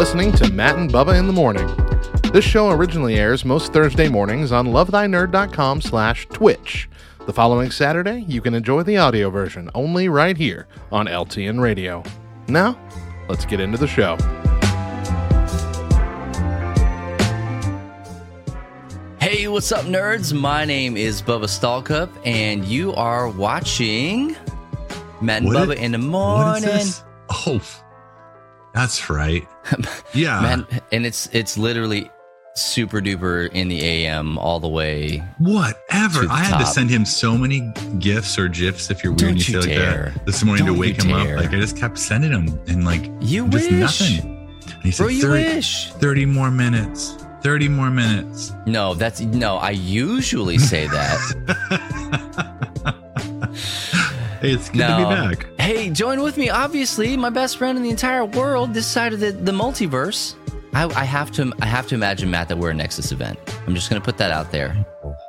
You're listening to Matt and Bubba in the Morning. This show originally airs most Thursday mornings on lovethynerd.com slash twitch. The following Saturday, you can enjoy the audio version only right here on LTN Radio. Now, let's get into the show. Hey, what's up, nerds? My name is Bubba Stallcup, and you are watching Matt and What Bubba is- in the What is morning. this? Oh, that's right. Yeah. Man, and it's it's literally super duper in the AM all the way. Whatever. The I had to send him so many gifts or gifs if you're weird Don't and you you say like that this morning Don't to wake him dare. up. Like I just kept sending him and like You just wish, nothing. And he said bro. You 30, wish. 30 more minutes. 30 more minutes. No, that's no. I usually say that. Hey, it's good no. to be back. Hey, join with me. Obviously, my best friend in the entire world, this side of the, the multiverse. I, I have to I have to imagine Matt that we're a Nexus event. I'm just gonna put that out there.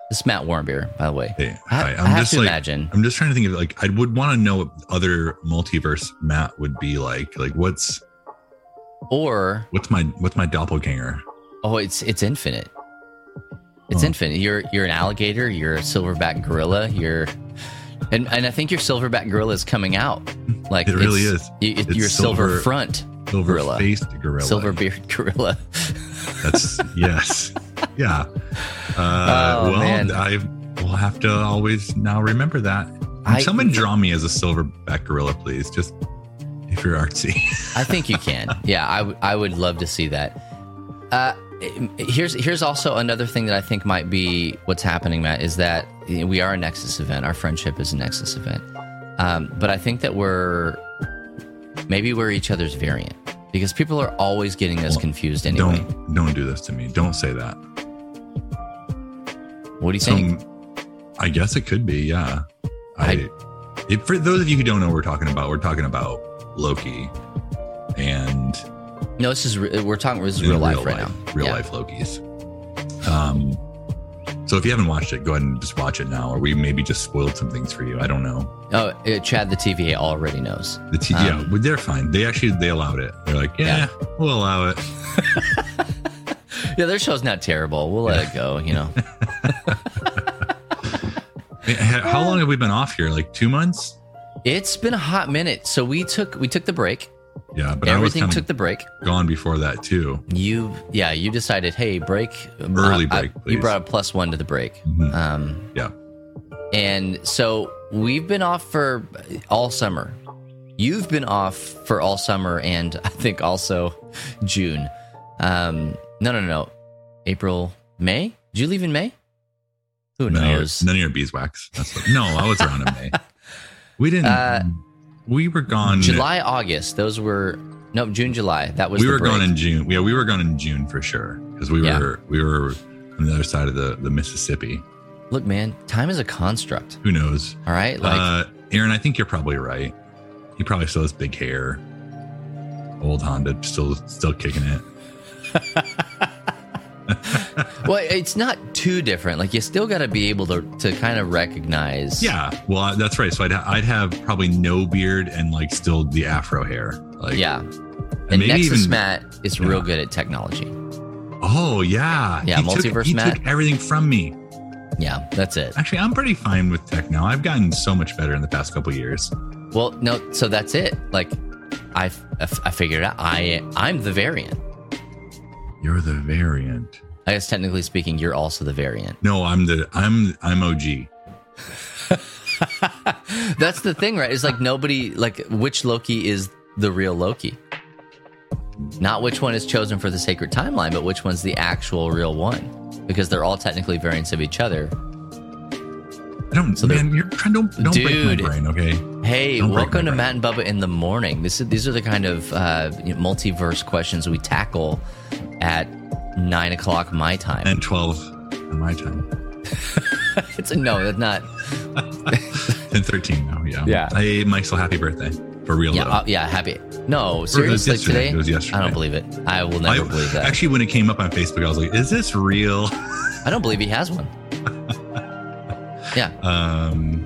This is Matt Warmbier, by the way. Hey, I, hi. I I'm have just to like imagine. I'm just trying to think of like I would want to know what other multiverse Matt would be like. Like what's Or what's my what's my doppelganger? oh, it's it's infinite. It's Oh. infinite. You're you're an alligator. You're a silverback gorilla. You're and and I think your silverback gorilla is coming out. Like It really is. it- It's your silver, silver- front Silver gorilla. faced gorilla. silver beard gorilla. That's yes. Yeah. Uh, Oh, well, man. I will have to always now remember that. I- Someone draw me as a silverback gorilla, please. Just if you're artsy. I think you can. Yeah, I, w- I would love to see that. Uh, here's here's also another thing that I think might be what's happening, Matt, is that we are a Nexus event. Our friendship is a Nexus event, um, but I think that we're maybe we're each other's variant because people are always getting us Well, confused anyway. Don't don't do this to me. Don't say that. what do you So think? I guess it could be. Yeah. I, if, for those of you who don't know what we're talking about, we're talking about Loki and no, this is re- we're talking. This is in real life right now. Real Yeah. life Lokis. Um, so if you haven't watched it, go ahead and just watch it now, or we maybe just spoiled some things for you. I don't know. Oh, uh, Chad, the TVA already knows. The T- Um, yeah, but they're fine. They actually they allowed it. They're like, yeah, we'll allow it. Yeah, their show's not terrible. We'll let it go. You know. How long have we been off here? Like two months? It's been a hot minute. So we took we took the break. Yeah, but Everything took the break. gone before that too. You yeah, you decided, hey, break Early I- break, you brought a plus one to the break. Mhm. Um Yeah, and so we've been off for all summer. You've been off for all summer and I think also June. Um no no no no. April, May? Did you leave in May? Who knows? none of your beeswax. That's what, no, I was around in May. We didn't. Uh, we were gone. July, August. Those were no June, July. That was we were break. gone in June. Yeah, we were gone in June for sure because we Yeah. were we were on the other side of the the Mississippi. Look, man, time is a construct. Who knows? All right, like uh, Aaron, I think you're probably right. He probably still has big hair. Old Honda, still still kicking it. well, it's not too different. Like you still got to be able to to kind of recognize. Yeah, well, that's right. So I'd ha- I'd have probably no beard and like still the afro hair. Like, yeah. and And maybe Nexus even- Matt is real good at technology. Oh yeah, Yeah, He took- multiverse he Matt. took everything from me. Yeah, that's it. Actually, I'm pretty fine with tech now. I've gotten so much better in the past couple years. Well, no, so that's it. Like I I figured out I I'm the variant. You're the variant. I guess technically speaking, you're also the variant. No, I'm the I'm I'm OG. That's the thing, right? It's like nobody like which Loki is the real Loki. Not which one is chosen for the sacred timeline, but which one's the actual real one. Because they're all technically variants of each other. I don't, So man. You're trying don't don't break my brain, okay? Hey, Don't welcome to brain. Matt and Bubba in the morning. This is these are the kind of uh, you know, multiverse questions we tackle at nine o'clock my time. And twelve my time. it's a no, that's not. And thirteen now. Yeah. Yeah. Hey, Michael, happy birthday for real. Yeah, though. uh, yeah, happy. No, Or it was seriously, today It was yesterday. I don't believe it. I will never I- believe that. Actually, when it came up on Facebook, I was like, "Is this real?" I don't believe he has one. Yeah. Um,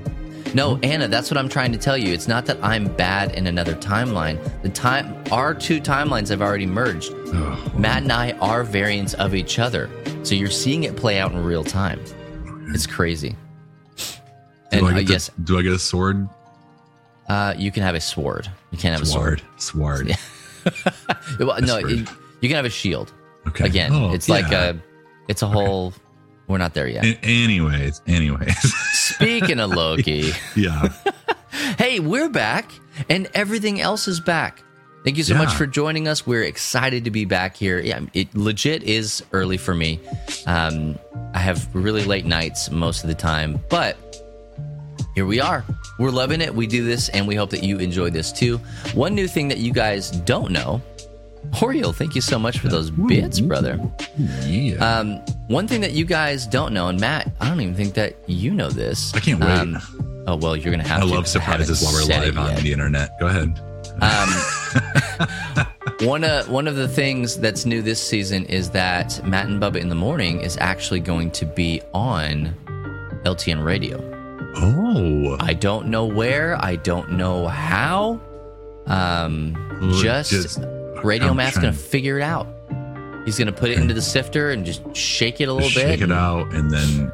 No, Anna, that's what I'm trying to tell you. It's not that I'm bad in another timeline. The time our two timelines have already merged. Oh, Matt and I are variants of each other. So you're seeing it play out in real time. It's crazy. And do, I uh, get the- yes, do I get a sword? uh, you can have a sword. You can't have a Sword. sword. Sword. Well, no, sword. it- you can have a shield. Okay. Again, Oh, it's like a, it's a whole. We're not there yet. Anyways, anyways. Speaking of Loki, yeah. hey, we're back, and everything else is back. Thank you so much for joining us. We're excited to be back here. Yeah, it legit is early for me. Um, I have really late nights most of the time, but here we are. We're loving it. We do this, and we hope that you enjoy this too. One new thing that you guys don't know, Oriel, thank you so much for those bits, brother. Yeah. Um, one thing that you guys don't know, and Matt, I don't even think that you know this. I can't wait. Um, oh well, you're gonna have I to. love surprises while we're live on the internet. Go ahead. One of one of the things that's new this season is that Matt and Bubba in the morning is actually going to be on LTN radio. Oh. I don't know where. I don't know how. Um, just, just- Radio Matt's gonna figure it out. He's gonna put it into the sifter and just shake it a little Shake bit. Shake it out and then.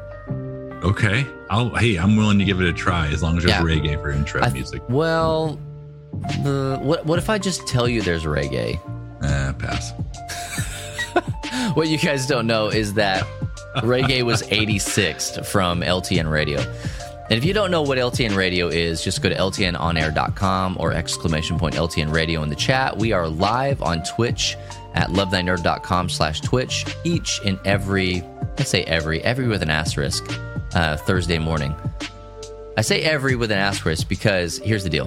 Okay. I'll. Hey, I'm willing to give it a try as long as there's Yeah. reggae for intro I music. Well, the what what if I just tell you there's reggae? Eh, pass. What you guys don't know is that reggae was 86th from LTN radio. And if you don't know what LTN radio is, just go to ltnonair.com or exclamation point LTN radio in the chat. We are live on Twitch at lovethynerd.com slash Twitch each and every, I say every, every with an asterisk, uh, Thursday morning. I say every with an asterisk because here's the deal.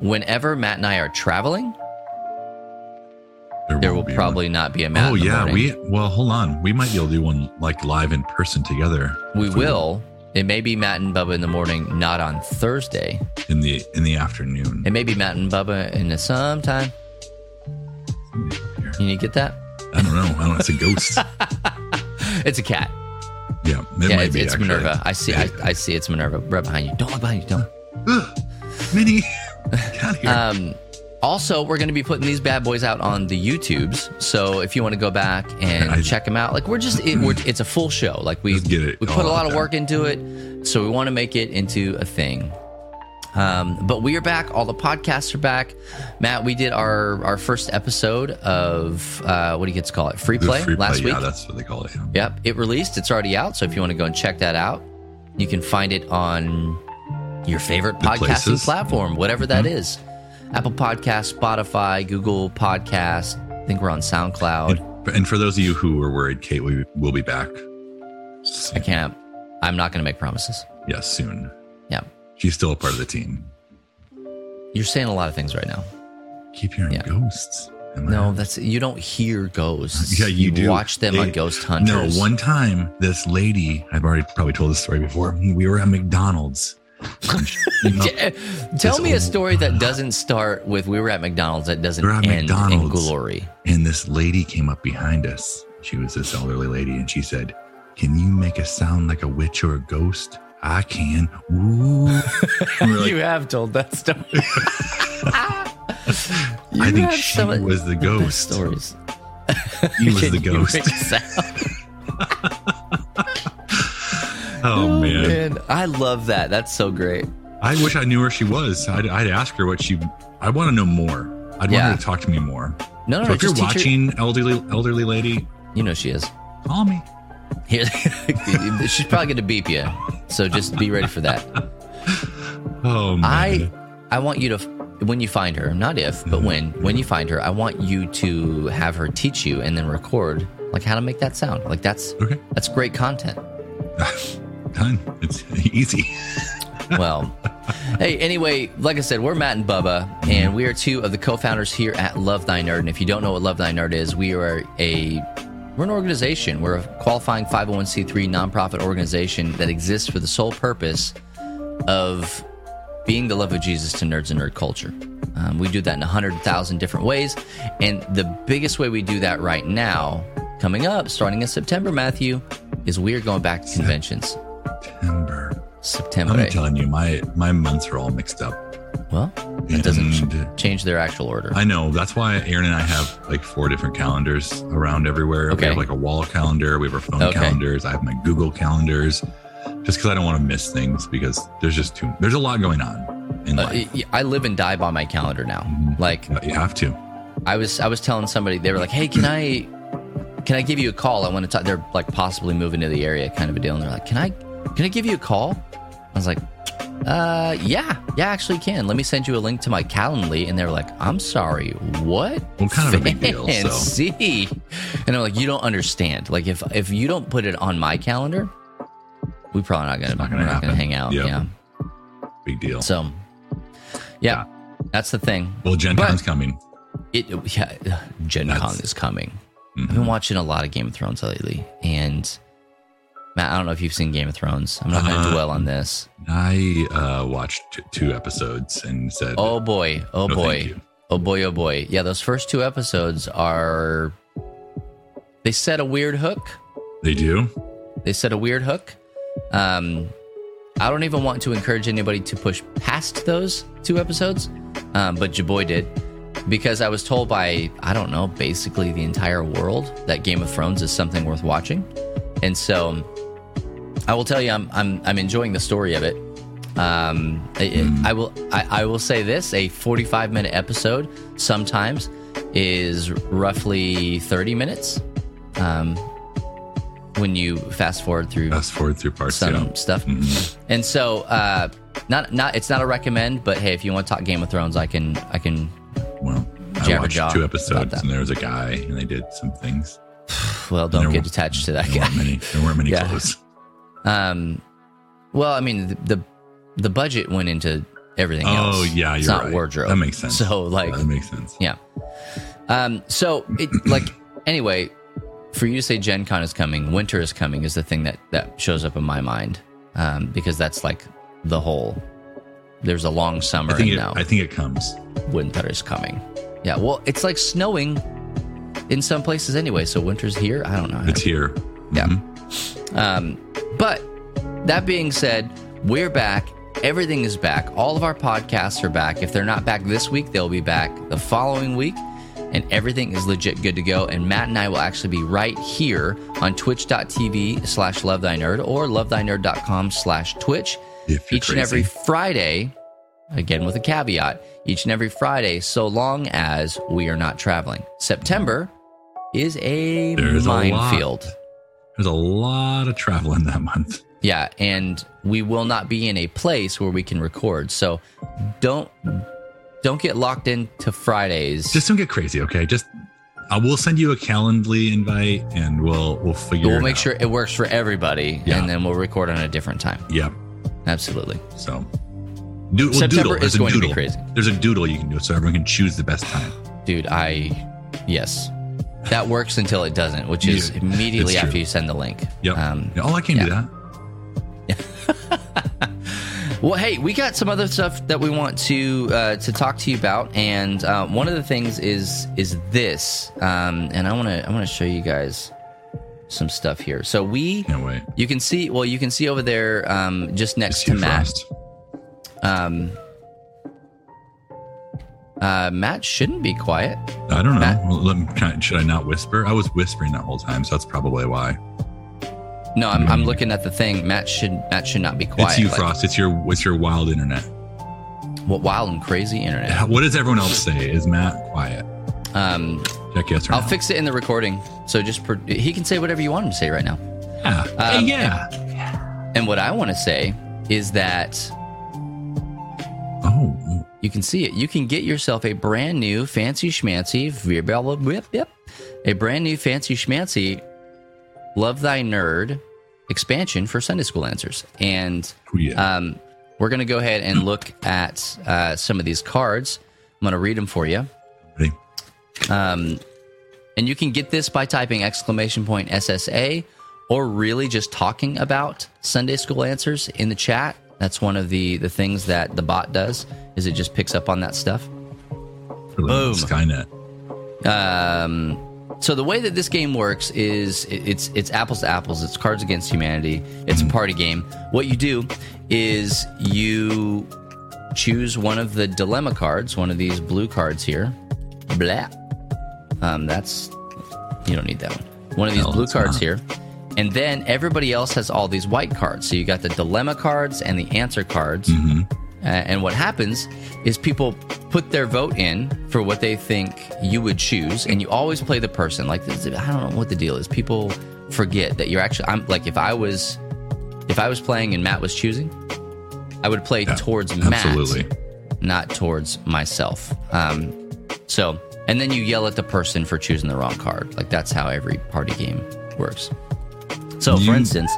Whenever Matt and I are traveling, there will won't probably one. not be a Matt. Oh yeah, morning. we well hold on. We might be able to do one like live in person together. We will. It may be Matt and Bubba in the morning, not on Thursday. in the in the afternoon. It may be Matt and Bubba in the sometime. You need to get that? I don't know. I don't know. It's a ghost. It's a cat. yeah, it yeah, might it's, be. it's. Minerva. I see. Yeah. I, I see. It's Minerva right behind you. Don't look behind you. Don't. Ugh, Minnie, get out of here. Um, also, we're going to be putting these bad boys out on the YouTubes. So if you want to go back and I- check them out, like we're just, it, we're, it's a full show. Like we we put a lot of work into it. So we want to make it into a thing. Um, but we are back. All the podcasts are back. Matt, we did our our first episode of uh, what do you get to call it? Free play free last play, week. Yeah, that's what they call it. Yeah. Yep, it released. It's already out. So if you want to go and check that out, you can find it on your favorite The podcasting places. Mm-hmm. platform, whatever that is. Apple Podcast, Spotify, Google Podcast. I think we're on SoundCloud. And, and for those of you who are worried, Kate, we will be back. I can't. I'm not going to make promises. Yeah, soon. Yeah, She's still a part of the team. you're saying a lot of things right now. Keep hearing Yeah. ghosts. No, that's you don't hear ghosts. Yeah, you do. watch them on Ghost Hunters. No, one time, this lady, I've already probably told this story before. We were at McDonald's. And she- you know, Tell me a story that doesn't start with "We were at McDonald's" that doesn't We're at end in McDonald's. glory. and this lady came up behind us. She was this elderly lady, and she said, Can you make a sound like a witch or a ghost? I can. Like, you have told that story. I think she some was the ghost. stories. He was the ghost. Sound? Oh, man. man, I love that. That's so great. I wish I knew where she was. I'd, I'd ask her what she. I want to know more. I'd Yeah. want her to talk to me more. No, no, So no. if you're teach her- watching, elderly elderly lady, you know she is. call me. Here, she's probably going to beep you, so just be ready for that. Oh man. I, I want you to, when you find her, not if, but mm-hmm. when, when you find her, I want you to have her teach you and then record like how to make that sound. Like that's okay. that's great content. Done. It's easy. well, hey, anyway, like I said, we're Matt and Bubba, and we are two of the co-founders here at Love Thy Nerd. And if you don't know what Love Thy Nerd is, we are a we're an organization. We're a qualifying 501c3 nonprofit organization that exists for the sole purpose of being the love of Jesus to nerds and nerd culture. Um, we do that in 100,000 different ways. And the biggest way we do that right now, coming up, starting in September, Matthew, is we are going back to conventions. September. September. I'm telling you, my my months are all mixed up. well, it doesn't ch- And- change their actual order. I know. That's why Aaron and I have like four different calendars around everywhere. Okay. We have like a wall calendar. We have our phone Okay. calendars. I have my Google calendars. Just because I don't want to miss things because there's just too there's a lot going on in Uh, life. I live and die by my calendar now. Mhm. Like you have to. I was I was telling somebody they were like, "Hey, can I can I give you a call? I want to talk." They're like possibly moving to the area, kind of a deal. And they're like, "Can I can I give you a call?" I was like, "Uh, yeah, yeah, I actually can. Let me send you a link to my Calendly." And they're like, "I'm sorry, what?" Well, kind of a big deal, so. And I'm like, "You don't understand. Like, if if you don't put it on my calendar, we probably not gonna not gonna we're not gonna hang out." Yep. Yeah. Big deal. So, yeah, that's the thing. well, Gen But- Con's coming. It yeah, Gen That's- Con is coming. Mhm. I've been watching a lot of Game of Thrones lately, and Matt, I don't know if you've seen Game of Thrones. I'm not going to Uh, dwell on this. I uh, watched t- two episodes and said, Oh boy, oh No, boy, oh boy, oh boy. Yeah, those first two episodes are. They set a weird hook. they do. They set a weird hook. Um, I don't even want to encourage anybody to push past those two episodes, um, but your boy did because I was told by I don't know basically the entire world that Game of Thrones is something worth watching, and so I will tell you I'm I'm I'm enjoying the story of it. Um, I, I will I, I will say this: a 45 minute episode sometimes is roughly 30 minutes. Um, when you fast forward through Fast forward through parts. some yeah. stuff. Mhm. And so, uh, not not it's not a recommend, but hey, if you want to talk Game of Thrones, I can I can. Well, I watched two episodes and there was a guy and they did some things. Well, don't get attached to that There guy. weren't many. There weren't many Yeah. clothes. Um, well, I mean the, the the budget went into everything else. Oh yeah, it's you're not right. wardrobe. That makes sense. So like, that makes sense. yeah. Um. So it like anyway, for you to say Gen Con is coming, winter is coming is the thing that that shows up in my mind. Um, because that's like the whole. There's a long summer I think and it, now I think it comes. winter is coming. Yeah, well, it's like snowing in some places anyway, so winter's here. I don't know. It's here. Yeah. Mhm. Um, but that being said, we're back. Everything is back. All of our podcasts are back. If they're not back this week, they'll be back the following week. And everything is legit good to go. And Matt and I will actually be right here on twitch.tv slash love thy nerd or lovethynerd.com slash twitch If you're each and every. Friday, again with a caveat, each and every Friday, so long as we are not traveling. September is a There's minefield. There's a lot of traveling that month. Yeah, and we will not be in a place where we can record. So don't don't get locked into Fridays. Just don't get crazy, okay? Just I will send you a Calendly invite and we'll we'll figure. Out we'll make out. sure it works for everybody, Yeah. and then we'll record on a different time. Yep. Absolutely. So. Do, well, September doodle. is going to be doodle. crazy. There's a doodle you can do so everyone can choose the best time. Dude, I yes. That works until it doesn't, which is Yeah, immediately after you send the link. Yep. Um, oh, I can do yeah. that. Well, hey, we got some other stuff that we want to uh, to talk to you about, and uh, one of the things is is this, um, and I want to I want to show you guys some stuff here. So we, Can't wait. you can see, well, you can see over there, um, just next to Matt. Frost. Um, uh, Matt shouldn't be quiet. I don't know. Matt? Well, me, I- should I not whisper? I was whispering that whole time, so that's probably why. No, I'm, I'm looking at the thing. Matt should Matt should not be quiet. It's you, Like, Frost. It's your it's your wild internet. What wild and crazy internet? What does everyone else say? Is Matt quiet? Um, Check yes I'll no. fix it in the recording. So just per- he can say whatever you want him to say right now. Yeah. Um, yeah. And what I want to say is that Oh, you can see it. You can get yourself a brand new fancy schmancy, whip, yep, a brand new fancy schmancy, love thy nerd expansion for Sunday school answers. And yeah. um, we're going to go ahead and look at uh, some of these cards. I'm going to read them for you. Ready? Um, and you can get this by typing exclamation point SSA or really just talking about Sunday school answers in the chat. That's one of the, the things that the bot does is it just picks up on that stuff. Boom. Skynet. Um, so the way that this game works is it's it's apples to apples. It's Cards Against Humanity. It's a party game. What you do is you choose one of the dilemma cards, one of these blue cards here. Blah. Um, that's you don't need that one. One of these No, blue cards not. here. And then everybody else has all these white cards. So you got the dilemma cards and the answer cards. Mm-hmm. Uh, and what happens is people put their vote in for what they think you would choose, and you always play the person. Like this, I don't know what the deal is. People forget that you're actually. I'm like if I was, if I was playing and Matt was choosing, I would play towards absolutely. Matt, not towards myself. Um, so, and then you yell at the person for choosing the wrong card. Like that's how every party game works. So, for instance,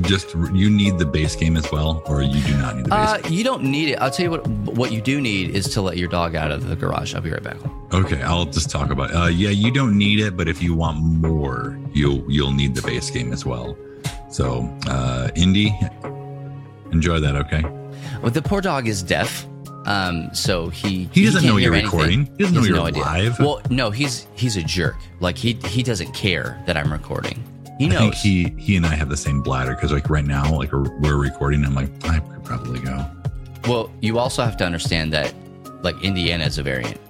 Just you need the base game as well, or you do not need the base. uh, you don't need it. I'll tell you what. What you do need is to let your dog out of the garage. I'll be right back. Okay, I'll just talk about. It. Uh, yeah, you don't need it, but if you want more, you'll you'll need the base game as well. So, uh, Indy, enjoy that. Okay, Well, the poor dog is deaf, um, so he He doesn't can't know you're anything. recording. He doesn't know you're no idea. live. Well, no, he's he's a jerk. Like he he doesn't care that I'm recording. He I knows. think he he and I have the same bladder because like right now, like we're, recording. I'm like I could probably go. well, you also have to understand that like Indiana is a variant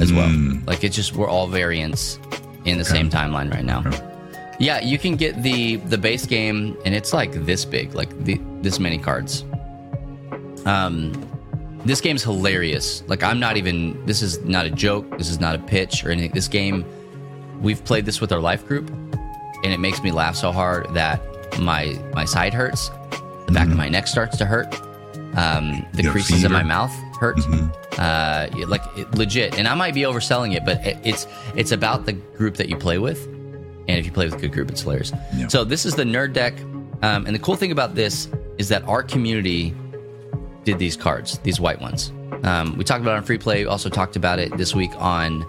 as well. Mm. Like it's just we're all variants in the same timeline right now. Okay. Yeah, you can get the the base game, and it's like this big, like the, this many cards. Um, this game's hilarious. Like I'm not even. This is not a joke. This is not a pitch or anything. This game, we've played this with our life group, and it makes me laugh so hard that my my side hurts, the back of my neck starts to hurt, um, the creases in my mouth hurt, Mhm. uh, like it, legit. And I might be overselling it, but it, it's it's about the group that you play with, and if you play with a good group, it's hilarious. Yeah. So this is the nerd deck, um, and the cool thing about this is that our community did these cards, these white ones. Um, we talked about it on free play. We also talked about it this week on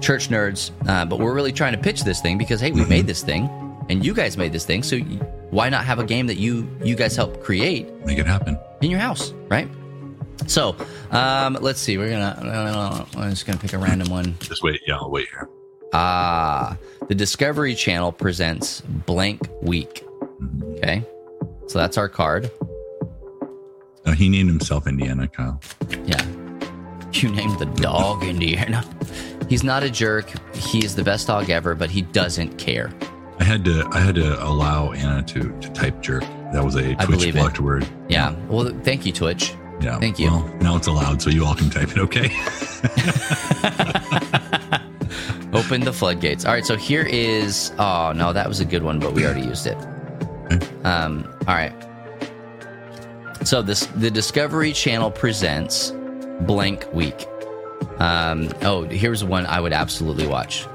Church Nerds. Uh, but we're really trying to pitch this thing because hey, we made this thing, and you guys made this thing. So why not have a game that you you guys helped create Make it happen. in your house, right? So um, let's see. We're gonna. Uh, I'm just gonna pick a random one. Just wait. Yeah, I'll wait here. Ah, the Discovery Channel presents Blank Week. Mhm. Okay, so that's our card. Uh, he named himself Indiana, Kyle. Yeah. You named the dog Indiana. He's not a jerk. He is the best dog ever, but he doesn't care. I had to I had to allow Anna to to type jerk. That was a I Twitch believe it. blocked word. Yeah. Well, thank you, Twitch. Yeah. Thank you. Well, now it's allowed, so you all can type it. Okay. Open the floodgates. All right. So here is. Oh no, that was a good one, but we already used it. Okay. Um. All right. So this the Discovery Channel presents Blank Week. Um. Oh, here's one I would absolutely watch.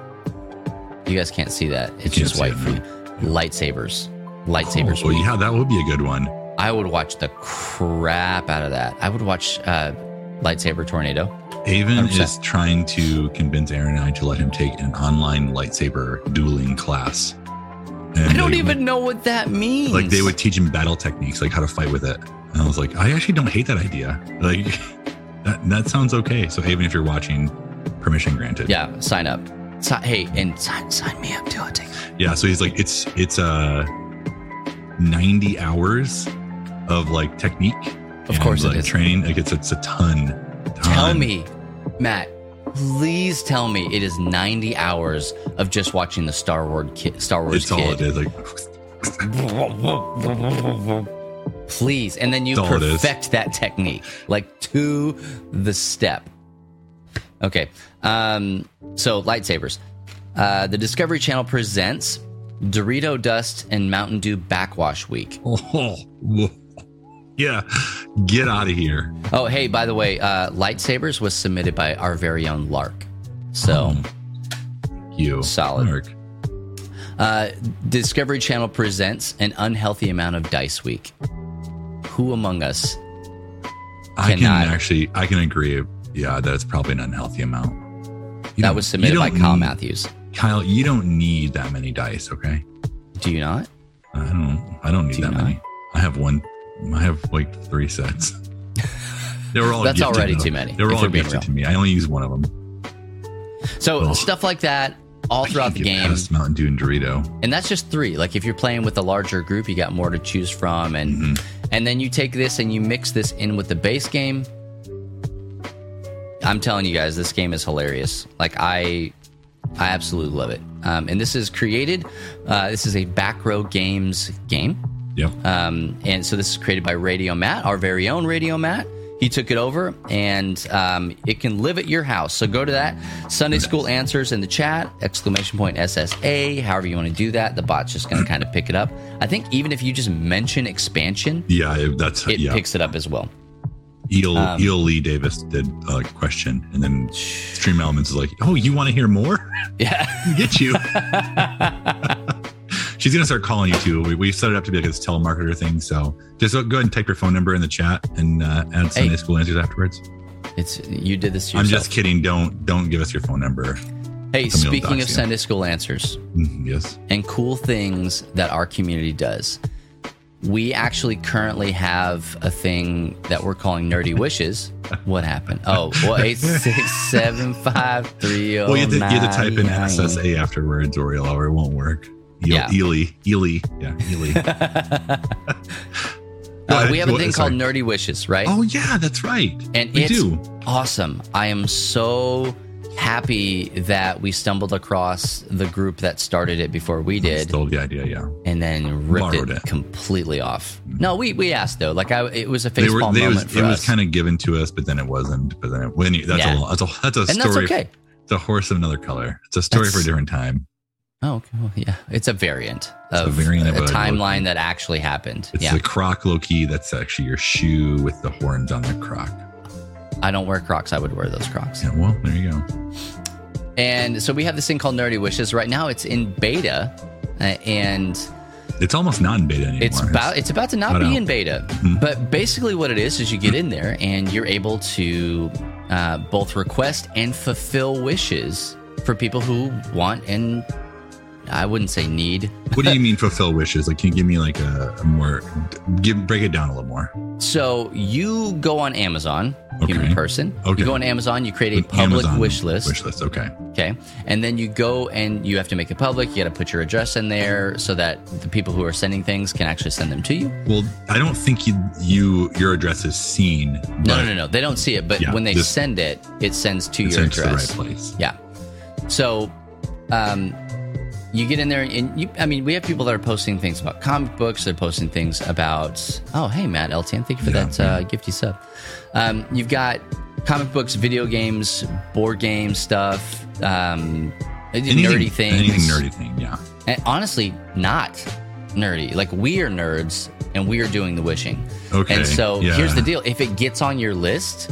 You guys can't see that. It's just white it, for you. Lightsabers. Lightsabers. Oh, week. yeah, that would be a good one. I would watch the crap out of that. I would watch uh, Lightsaber Tornado. Avon 100%. is trying to convince Aaron and I to let him take an online lightsaber dueling class. And I don't even know what that means. like they would teach him battle techniques, like how to fight with it. And I was like, I actually don't hate that idea. Like that that sounds okay. So Avon, if you're watching, permission granted. Yeah, sign up. Hey, and sign, sign me up too. I'll take it. Yeah. So he's like, it's it's uh 90 hours of like technique. Of course it like, is. Training. Like it's it's a ton. ton. Tell me, Matt. Please tell me it is 90 hours of just watching the Star Wars kid. Star Wars It's all it kid. is. Like Please, and then you That's all it is. perfect that technique like to the step. Okay. Um. So lightsabers. Uh, the Discovery Channel presents Dorito Dust and Mountain Dew Backwash Week. Oh, yeah. Get out of here. Oh, hey, by the way, uh, lightsabers was submitted by our very own Lark. So, You Solid. Mark. uh, Discovery Channel presents an unhealthy amount of Dice Week. Who among us? I can actually, I can agree. Yeah, that's probably an unhealthy amount. You that was submitted by Kyle need- Matthews. Kyle, you don't need that many dice. Okay. Do you not? I don't. I don't need Do that not? many. I have one. I have like three sets. They were all. That's already though. too many, They were all gifted real. to me. I only use one of them. So Ugh. stuff like that. all I throughout the game. Mountain Dew and Dorito. and that's just three like if you're playing with a larger group you got more to choose from and Mm-hmm. and then you take this and you mix this in with the base game i'm telling you guys this game is hilarious like i i absolutely love it um, and this is created uh, this is a back row games game Yeah. um, and so this is created by Radio Matt, our very own Radio Matt. He took it over, and um, it can live at your house. So go to that Sunday School Answers in the chat exclamation point SSA. However you want to do that, the bot's just going to kind of pick it up. I think even if you just mention expansion, yeah, that's it yeah. picks it up as well. Eel, um, Ely Davis did a question, and then StreamElements is like, "Oh, you want to hear more? Yeah, Get you." She's gonna start calling you too. We, we set it up to be like this telemarketer thing. So just go ahead and type your phone number in the chat and uh, add Sunday Hey. school answers afterwards. it's you did this. To I'm just kidding. Don't don't give us your phone number. Hey, speaking of you. Sunday School Answers, Mm, Yes. and cool things that our community does. We actually currently have a thing that we're calling Nerdy Wishes. What happened? Oh, well, eight six seven five three Well, you have, to, you have to type in. SSA afterwards, or or it won't work. Yeah. Ely, Ely, yeah, Ely. Uh, we have a thing called Nerdy Wishes, right? Oh yeah, that's right. and we it's do. awesome. I am so happy that we stumbled across the group that started it before we did. Stole the idea. Yeah, and then ripped it, it. completely off. Mm-hmm. No, we we asked though. Like I, it was a facepalm moment was, for it us. was kind of given to us, but then it wasn't. But then it, when you, that's Yeah. a that's a that's a and that's story. okay. The horse of another color. It's a story That's- for a different time. Oh, okay. Well, yeah. It's a variant It's a of variant a, of a- timeline that actually happened. It's yeah. the croc Loki. That's actually your shoe with the horns on the croc. I don't wear Crocs. I would wear those Crocs. Yeah, well, there you go. And so we have this thing called Nerdy Wishes. Right now, it's in beta, uh, and It's almost not in beta anymore. it's about it's about to not be in beta. Mhm. But basically, what it is is you get in there and you're able to uh, both request and fulfill wishes for people who want and I wouldn't say need. what do you mean fulfill wishes? Like, can you give me like a, a more give break it down a little more? So you go on Amazon, human Okay. person. Okay. You go on Amazon, you create a public Amazon wish list. Wish list. Okay. Okay. And then you go and you have to make it public. You got to put your address in there so that the people who are sending things can actually send them to you. Well, I don't think you, you your address is seen. No, no, no, no. They don't see it, but Yeah, when they just- send it, it sends to It's your sent to the address. right place. Yeah. So, um, you get in there and you, I mean, we have people that are posting things about comic books. They're posting things about, oh, hey, Matt LTN, thank you for Yeah, that uh, gifty sub. Um, you've got comic books, video games, board game stuff, um, nerdy things. Anything nerdy thing. Yeah. And honestly, not nerdy. Like we are nerds and we are doing the wishing. Okay. And so yeah. here's the deal if it gets on your list,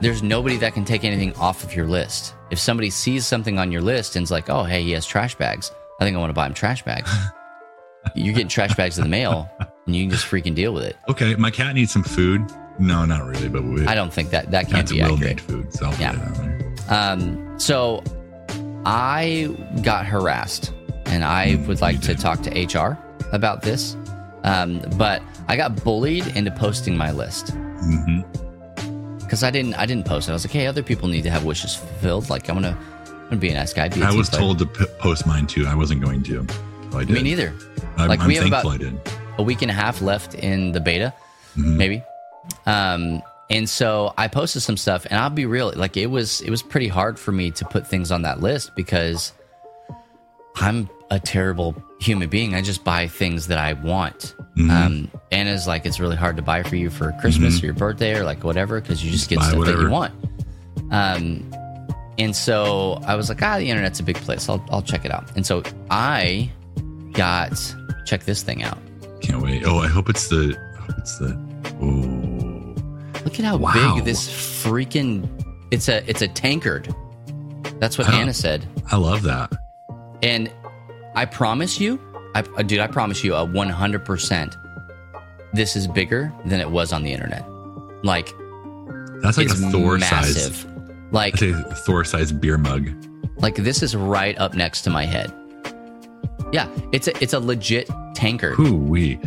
there's nobody that can take anything off of your list. If somebody sees something on your list and is like, oh, hey, he has trash bags, I think I want to buy him trash bags. You're getting trash bags in the mail and you can just freaking deal with it. Okay, my cat needs some food. No, not really, but we, I don't think that that can't be will accurate. need food. So I'll Yeah. it on there. Um, so I got harassed, and I would like to talk to HR about this. Um, but I got bullied into posting my list hmm because I didn't. I didn't post it. I was like, "Hey, other people need to have wishes fulfilled. Like, I'm gonna, I'm gonna be a nice guy." A I was player." told to p- post mine too. I wasn't going to. So I did. Me neither. I'm, Like, I'm we have about- I did. A week and a half left in the beta, Mhm. maybe. Um, and so I posted some stuff, and I'll be real. Like, it was it was pretty hard for me to put things on that list because I'm a terrible human being. I just buy things that I want. Mhm. Um, Anna's like, it's really hard to buy for you for Christmas or your birthday or like whatever because you just get Buy stuff that you want. Um, and so I was like, ah, the internet's a big place. I'll, I'll check it out. And so I got, check this thing out. Can't wait. Oh, I hope it's the. Hope it's the. Oh, Look at how Wow. big this freaking, it's a, it's a tankard. That's what Anna said. I love that. And I promise you, I, uh, dude, I promise you, a 100%, this is bigger than it was on the internet. Like, That's like a Thor massive. size. Like, a Thor size beer mug. like this is right up next to my head. Yeah, it's a it's a legit tankard. Whoo we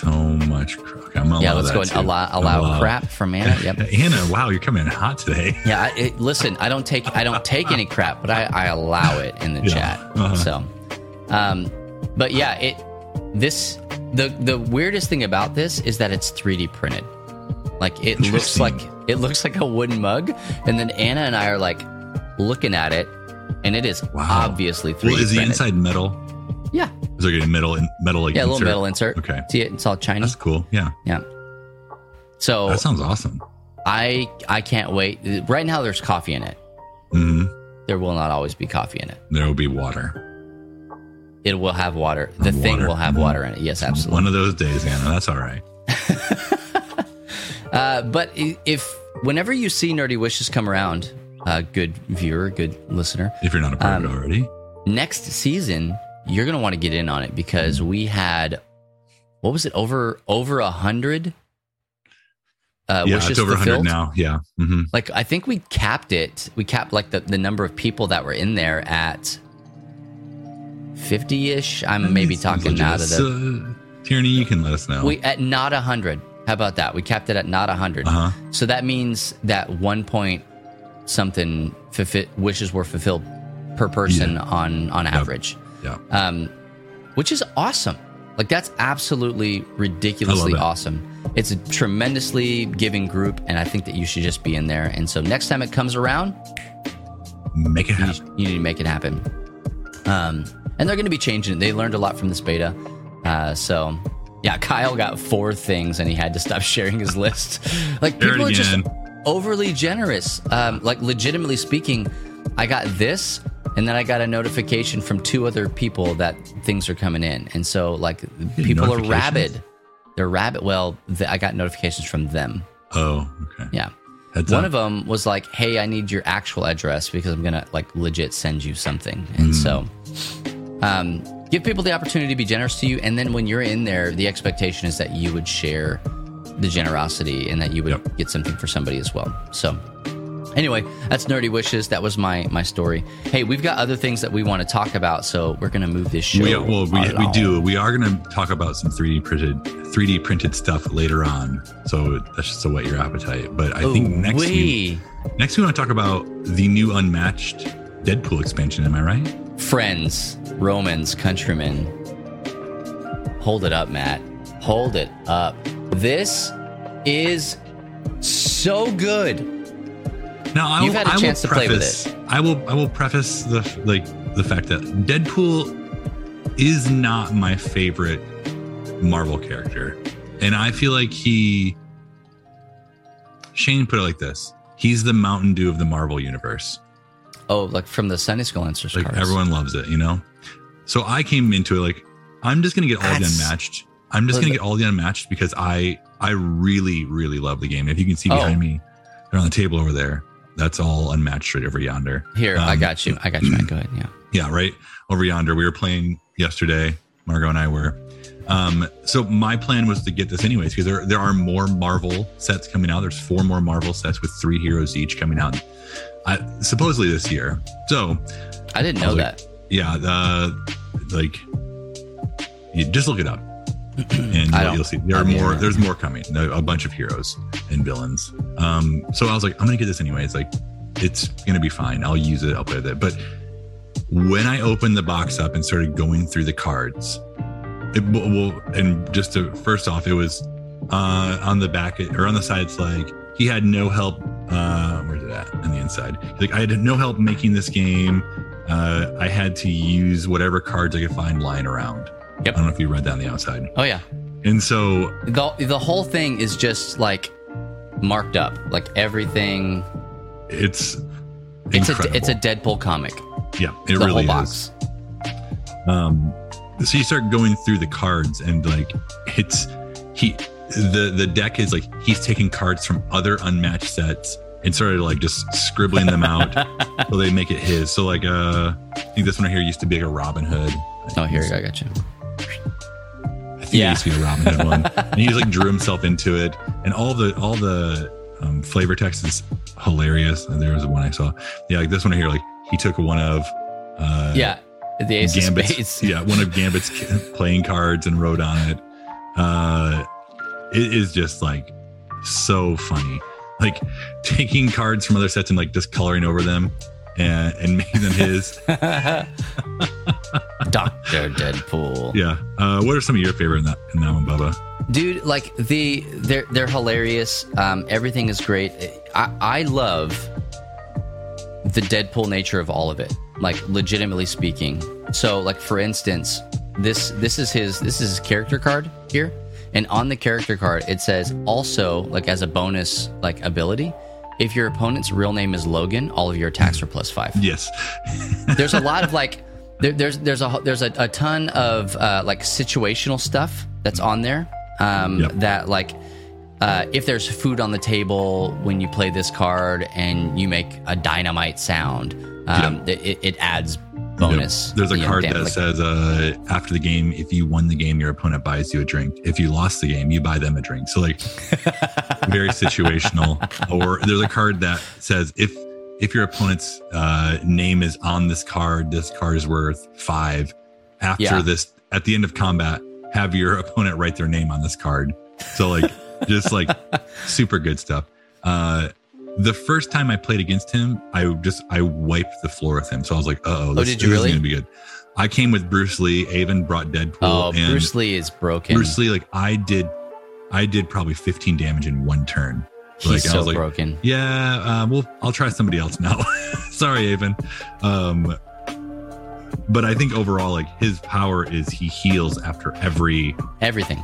So much. Cr- I'm Yeah, let's go and allow, allow Allow. crap from Anna. Yep. Anna, wow, you're coming in hot today. Yeah, it, listen, I don't take I don't take any crap, but I, I allow it in the Yeah, chat. uh-huh. So, um, but yeah, it this the the weirdest thing about this is that it's 3D printed. Like it looks like it looks like a wooden mug, and then Anna and I are like looking at it, and it is Wow. obviously 3D Well, is the inside metal? Yeah, Is there a metal in, metal like yeah, a little metal insert. Okay. see it? It's all shiny. That's cool. Yeah, Yeah. So that sounds awesome. I I can't wait. Right now, there's coffee in it. Mm-hmm. There will not always be coffee in it. There will be water. It will have water. The And thing will have water in it. Yes, absolutely. One of those days, Anna. That's all right. Uh, but if whenever you see Nerdy Wishes come around, uh, good viewer, good listener, If you're not a part of Um, it already. next season you're gonna want to get in on it because we had what was it over over a hundred uh, Yeah, it's over 100 fulfilled? now. Yeah. hmm Like I think we capped it. We capped like the, the number of people that were in there at fifty ish. I'm maybe talking out of the Uh, Tierney, you can let us know. we at not a hundred. How about that? We capped it at not a hundred. uh huh. So that means that one point something fulfi- wishes were fulfilled per person Yeah. on on average, Yeah. um, which is awesome. Like that's absolutely ridiculously awesome. It's a tremendously giving group, and I think that you should just be in there. And so next time it comes around, Make it you, happen. you need to make it happen. Um, and they're going to be changing it. They learned a lot from this beta. Uh, so, yeah, Kyle got four things and he had to stop sharing his list. Like, it people are just overly generous. Um, like, legitimately speaking, I got this. And then I got a notification from two other people that things are coming in. And so, like, people are rabid. They're rabid. Well, th- I got notifications from them. Oh, okay. Yeah. Heads One up. of them was like, "Hey, I need your actual address because I'm gonna like legit send you something." And so, um, give people the opportunity to be generous to you, and then when you're in there, the expectation is that you would share the generosity and that you would Yep. get something for somebody as well. So, anyway, that's nerdy wishes. That was my my story. Hey, we've got other things that we want to talk about, so we're gonna move this show. We, well, we, we do. We are going to talk about some 3D printed 3D printed stuff later on. So that's just to whet your appetite. But I think next wee. we, next we want to talk about the new unmatched Deadpool expansion. Am I right? Friends, Romans, countrymen. Hold it up, Matt. Hold it up. This is so good. Now I You've will, had a chance to play with preface- I will I will preface the like the fact that Deadpool is not my favorite Marvel character, and I feel like he. Shane put it like this: He's the Mountain Dew of the Marvel universe. Oh, like from the Sunday School answers Like cards. everyone loves it, you know. So I came into it like I'm just gonna get all That's- the unmatched. I'm just gonna get all the unmatched because I I really really love the game. If you can see Oh. behind me, they're on the table over there. That's all unmatched right over yonder. Here, I Um, got you. I got you, Go ahead. Yeah. Yeah, right over yonder. We were playing yesterday. Margot and I were. Um, so my plan was to get this anyways because there there are more Marvel sets coming out. There's four more Marvel sets with three heroes each coming out, I, supposedly this year. So I didn't know was that. yeah, the like you just look it up and I you'll, see there are more. There's more coming. A bunch of heroes and villains. Um, so I was like, I'm gonna get this anyways. Like, it's gonna be fine. I'll use it. I'll play with it. But when I opened the box up and started going through the cards, it well, and just to first off, it was uh on the back or on the side. It's like he had no help. Uh, where's it at on the inside? Like I had no help making this game. Uh, I had to use whatever cards I could find lying around. Yep. I don't know if you read that on the outside. Oh yeah. And so The the whole thing is just like marked up. Like everything. it's It's incredible. a it's a Deadpool comic. yeah, it the really whole is. Um, so you start going through the cards and like it's he the the deck is like he's taking cards from other unmatched sets and started like just scribbling them out so they make it his. So like uh, I think this one right here used to be like a Robin Hood. Oh, here I got you. I think Yeah. it used to be a Robin Hood one. and he just like drew himself into it, and all the all the um, flavor text is hilarious. And there was one I saw. Yeah, like this one right here, like he took one of uh, Yeah, the Ace of Spades. yeah, one of Gambit's playing cards and wrote on it. Uh, it is just like so funny. Like taking cards from other sets and like just coloring over them and, and making them his. Doctor Deadpool. yeah. Uh, what are some of your favorite in that in that one, Bubba? dude like the they're they're hilarious um everything is great i i love the deadpool nature of all of it like legitimately speaking so like for instance this this is his this is his character card here and on the character card it says also like as a bonus like ability if your opponent's real name is logan all of your attacks are plus five Yes. there's a lot of like there, there's there's a there's a, a ton of uh, like situational stuff that's on there um, Yep. that like uh, if there's food on the table when you play this card and you make a dynamite sound um, it, it adds bonus There's a you know, card that like- says uh, after the game, if you won the game, your opponent buys you a drink. If you lost the game, you buy them a drink. So like very situational. Or there's a card that says if if your opponent's uh, name is on this card, this card is worth five. After Yeah. this, at the end of combat, have your opponent write their name on this card. So like just like super good stuff. Uh, the first time I played against him, I just I wiped the floor with him. So I was like, uh oh, this, did you really? is gonna be good. I came with Bruce Lee. Avon brought Deadpool. oh bruce lee is broken Bruce Lee, like I did, I did probably 15 damage in one turn. he's like, I so was like, broken Yeah, uh, well, I'll try somebody else now. Sorry, Avon. Um, but I think overall, like his power is he heals after every everything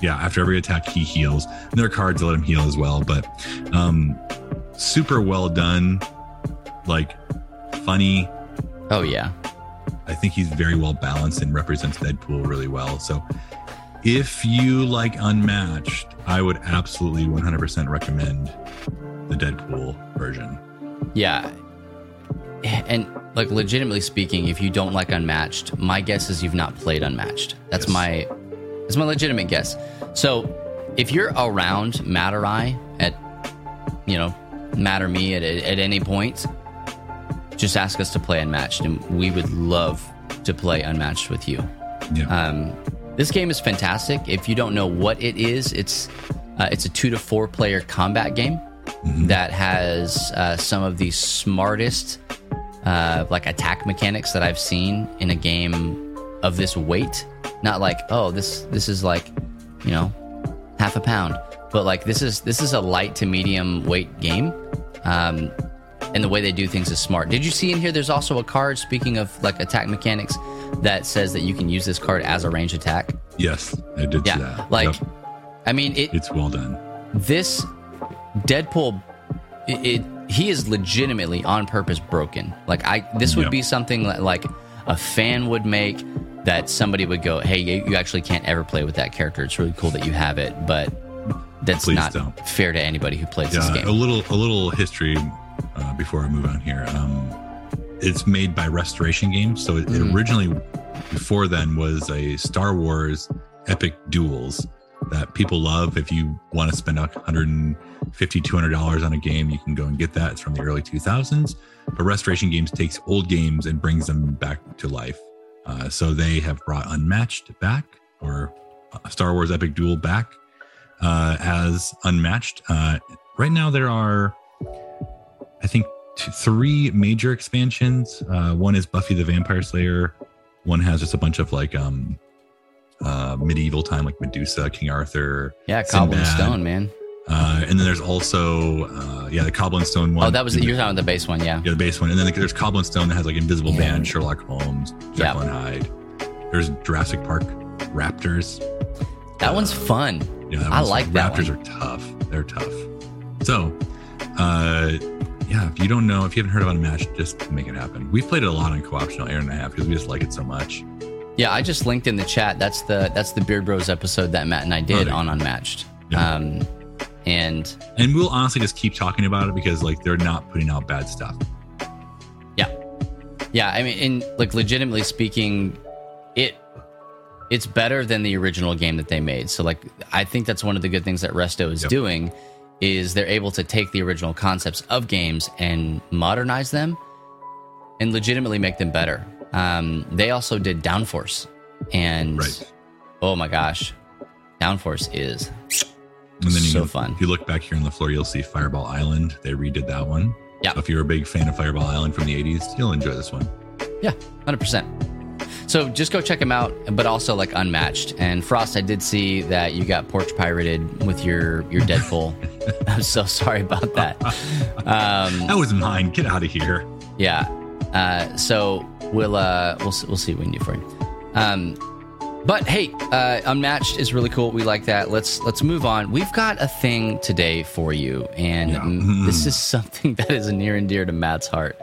yeah after every attack he heals. And there are cards that let him heal as well, but um, super well done, like funny. oh yeah I think he's very well balanced and represents Deadpool really well. So if you like Unmatched, I would absolutely 100% recommend the Deadpool version. Yeah. And like legitimately speaking, if you don't like Unmatched, my guess is you've not played Unmatched. That's Yes. my that's my legitimate guess. So if you're around Matt at you know, Matt or me at, at any point, just ask us to play Unmatched and we would love to play Unmatched with you. Yeah. Um, this game is fantastic. If you don't know what it is, it's uh, it's a two to four player combat game that has uh, some of the smartest uh, like attack mechanics that I've seen in a game of this weight. Not like oh this this is like you know half a pound, but like this is this is a light to medium weight game. Um, and the way they do things is smart. Did you see in here? There's also a card. Speaking of like attack mechanics, that says that you can use this card as a range attack. yes, I did see Yeah, that. like Yep. I mean, it it's well done. this Deadpool, it, it he is legitimately on purpose broken. Like I, this would Yep. be something that like a fan would make that somebody would go, "Hey, you, you actually can't ever play with that character. It's really cool that you have it, but that's Please not don't." fair to anybody who plays this game." a little a little history uh, before I move on here. Um, it's made by Restoration Games, so it, it Mhm. originally before then was a Star Wars Epic Duels that people love. If you want to spend a 150 200 dollars on a game, you can go and get that. It's from the early 2000s. But Restoration Games takes old games and brings them back to life. Uh, so they have brought Unmatched back, or Star Wars Epic Duel back uh, as Unmatched. Uh, right now, there are, I think, two, three major expansions. Uh, one is Buffy the Vampire Slayer. One has just a bunch of like um, uh, medieval time, like Medusa, King Arthur. yeah, and Stone, man. Uh, and then there's also, uh, yeah, the Cobble and Stone one. Oh, that was you're talking the base one, yeah. Yeah, the base one. And then like, there's Cobble and Stone that has like Invisible Yeah. Band, Sherlock Holmes. Jekyll and Hyde. There's Jurassic Park, Raptors. That one's fun. Yeah, that I like that Raptors one. are tough. They're tough. So, uh, yeah, if you don't know, if you haven't heard of Unmatched, just make it happen. We've played it a lot on co-op channel, Aaron and a half because we just like it so much. Yeah, I just linked in the chat. That's the that's the Beard Bros episode that Matt and I did Oh, on Unmatched. Yeah. Um, and And we'll honestly just keep talking about it because like they're not putting out bad stuff. yeah, yeah. I mean, in like legitimately speaking, it's better than the original game that they made. So like, I think that's one of the good things that Resto is Yep. doing is they're able to take the original concepts of games and modernize them and legitimately make them better. Um, they also did Downforce, and Right. oh my gosh, Downforce is. And then you So can- fun. If you look back here on the floor, you'll see Fireball Island. They redid that one. Yeah. So if you're a big fan of Fireball Island from the 80s, you'll enjoy this one. Yeah, hundred percent. So just go check them out, but also like unmatched. And Frost, I did see that you got porch pirated with your your Deadpool. I'm so sorry about that. Um, That was mine. Get out of here. yeah. Uh, so we'll uh, we'll we'll see what we can do for you. Um, but hey, uh, unmatched is really cool. We like that. Let's let's move on. We've got a thing today for you, and Yeah. this is something that is near and dear to Matt's heart.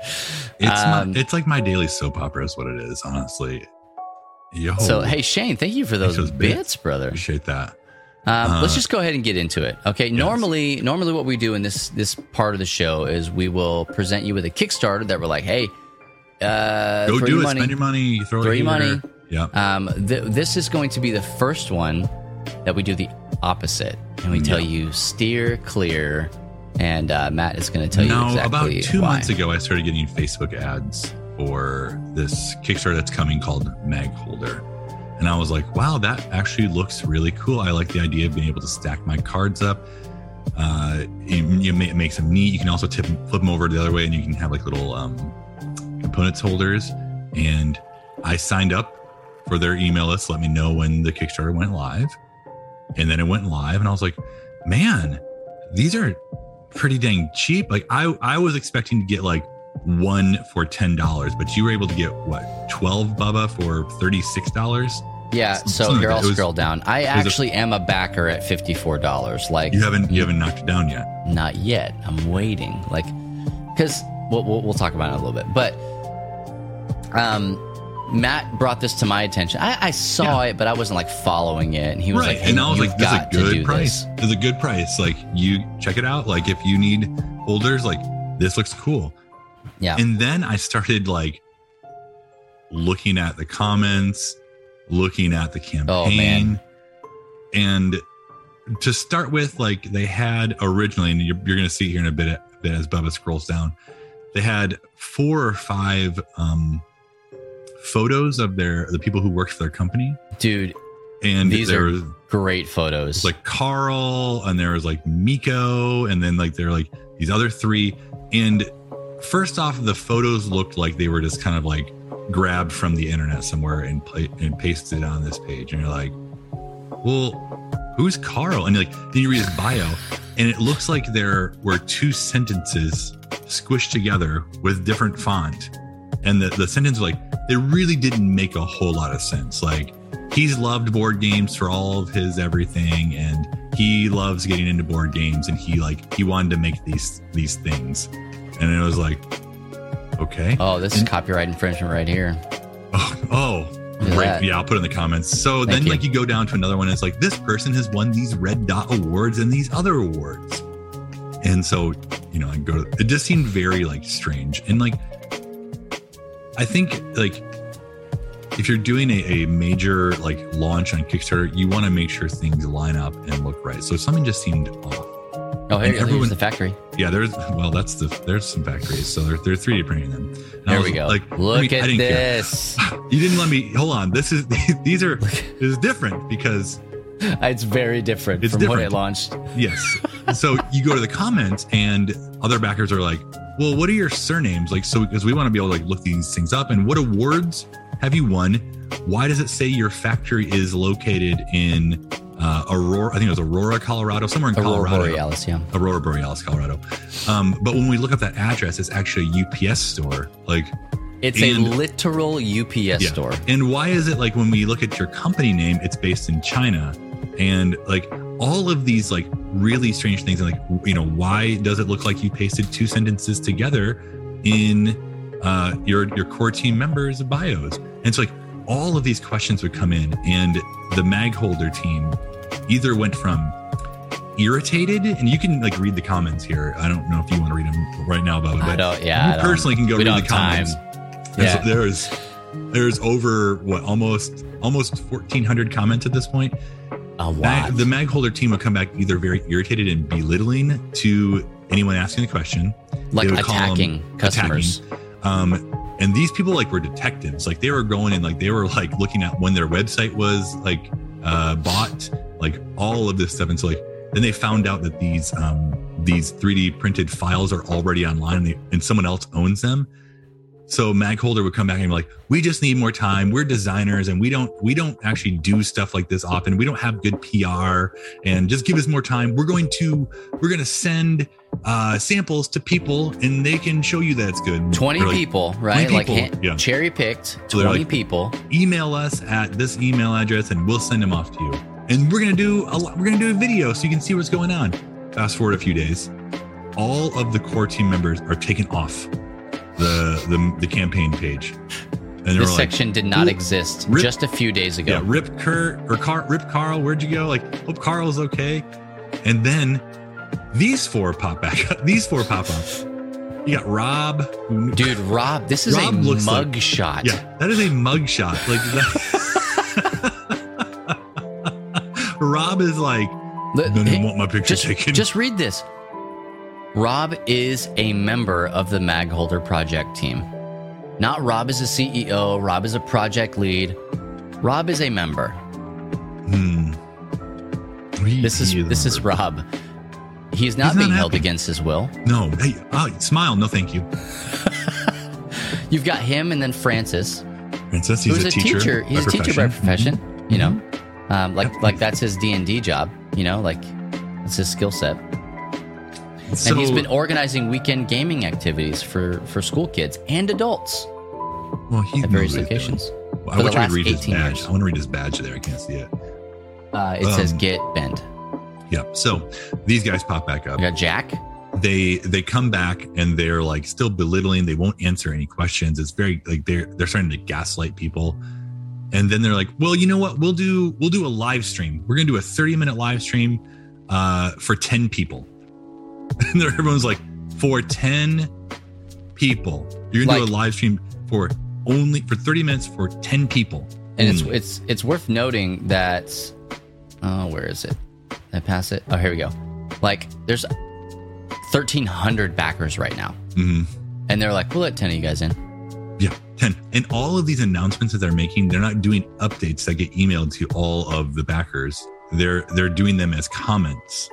It's Um, my, it's like my daily soap opera is what it is, honestly. Yo, So hey, Shane, thank you for those those bits, bits. brother. appreciate that. Um, Uh, let's just go ahead and get into it. Okay. Normally, normally what we do in this this part of the show is we will present you with a Kickstarter that we're like, hey, uh, Go do it. money. Spend your money. Throw, Throw it your here. Yeah. Um, th- this is going to be the first one that we do the opposite, and we tell Yeah. you steer clear. And uh, Matt is going to tell you no, exactly about two why. months ago, I started getting Facebook ads for this Kickstarter that's coming called Mag Holder. And I was like, wow, that actually looks really cool. I like the idea of being able to stack my cards up. Uh, it, you it makes them neat. You can also tip, flip them over the other way and you can have like little um, components holders. And I signed up for their email list, let me know when the Kickstarter went live. And then it went live, and I was like, man, these are pretty dang cheap. Like I I was expecting to get like one for ten dollars, but you were able to get what twelve Bubba for thirty six dollars. Yeah. So Something like here, that. I'll scroll down. I was a- actually am a backer at fifty four dollars. Like You haven't you haven't knocked it down yet. Not yet. I'm waiting. Like, because we'll, we'll, we'll talk about it a little bit. But um, Matt brought this to my attention. I, I saw it, but I wasn't like following it. And he was like, hey, and I was like, this is a got to do good price. this. It's a good price. Like you check it out. Like if you need holders, like this looks cool. Yeah. And then I started like looking at the comments, looking at the Oh, campaign. man. and to start with, like they had originally, and you're, you're going to see here in a bit, a bit as Bubba scrolls down, they had four or five um, photos of their the people who worked for their company, Dude, and these there are was great photos. like Carl, and there was like Miko, and then like there were like these other three. And first off, the photos looked like they were just kind of like grabbed from the internet somewhere and play and pasted on this page. And you're like, well, who's Carl? And like then you read his bio, and it looks like there were two sentences squished together with different font. And the, the sentence like it really didn't make a whole lot of sense. Like he's loved board games for all of his everything and he loves getting into board games and he like he wanted to make these these things and it was like okay oh, this is copyright infringement right here. oh, oh Look at great that. yeah i'll put it in the comments so Thank then you. like you go down to another one and it's like this person has won these red dot awards and these other awards and so you know i go to, it just seemed very like strange and like i think like if you're doing a, a major like launch on kickstarter you want to make sure things line up and look right so something just seemed off Oh, here everyone- the factory. yeah there's well that's the there's some factories so they're, they're 3d printing them And There was we go. like I Look mean, I at didn't care. this. you didn't let me hold on this is these are this is different because it's very different It's from when it launched. yes so you go to the comments and other backers are like well what are your surnames like so because we want to be able to like look these things up and what awards have you won why does it say your factory is located in uh, aurora i think it was aurora colorado somewhere in Colorado. Aurora colorado Borealis, yeah. Aurora Borealis, Colorado. Um, but when we look up that address, it's actually a UPS store. Like, It's And- a literal UPS yeah. store. And why is it like when we look at your company name, it's based in China? And like all of these like really strange things. And like, you know, why does it look like you pasted two sentences together in uh, your your core team members' bios? And so like all of these questions would come in, and the mag holder team either went from irritated, and you can like read the comments here. I don't know if you want to read them right now, Bubba, but don't, yeah. I you personally can go read the comments. Yeah. there's there's over what almost almost 1400 comments at this point. A Mag, the mag holder team would come back either very irritated and belittling to anyone asking the question, like they would call them attacking customers. um, and these people like were detectives. Like they were going and like they were like looking at when their website was like uh, bought like all of this stuff. And so like then they found out that these um these 3D printed files are already online and, they, and someone else owns them. So Magholder would come back and be like, "We just need more time. We're designers, and we don't we don't actually do stuff like this often. We don't have good PR, and just give us more time. We're going to we're going to send uh, samples to people, and they can show you that it's good. 20 like, people, right? 20 like people, hand- yeah. cherry picked So 20 like- people. email us at this email address and we'll send them off to you. And we're gonna do a lot, we're gonna do a video so you can see what's going on. Fast forward a few days, all of the core team members are taken off the the, the campaign page. And This like, section did not exist Rip- just a few days ago. yeah, Rip Kurt or Car, Rip Carl, where'd you go? Like, hope Carl's okay. And then these four pop back up. These four pop up. You got Rob, Dude, Rob, this is Rob a looks like- mug shot. Yeah, that is a mug shot. Like that. Rob is like, Let- don't want my picture just, taken. just read this. Rob is a member of the Mag Holder project team. Not Rob is a CEO, Rob is a project lead. Rob is a member. hmm. This is this is. Rob. He's not He's not being held against his will. no. Hey, oh, smile. No, thank you. You've got him and then Francis, Francis, he's who's a, teacher. He's a teacher by profession. profession. You know, um, like like that's his D and D job. You know, like that's his skill set. So, and he's been organizing weekend gaming activities for for school kids and adults well, he at various what he's doing. locations. Well, I the want you last to read his 18 badge. years. I want to read his badge there. I can't see it. Uh, it says Um, get bend. Yeah. So these guys pop back up. We got Jack. they they come back and they're like still belittling they won't answer any questions it's very like they're they're starting to gaslight people and then they're like well you know what we'll do we'll do a live stream we're gonna do a 30 minute live stream uh for 10 people and everyone's like for 10 people you're gonna do a live stream for only for 30 minutes for 10 people And it's only. it's it's worth noting that oh where is it? Did I pass it? Oh here we go. Like there's thirteen hundred backers right now. Mhm. And they're like, we'll let ten of you guys in. Yeah, 10. And all of these announcements that they're making, they're not doing updates that get emailed to all of the backers. They're they're doing them as comments,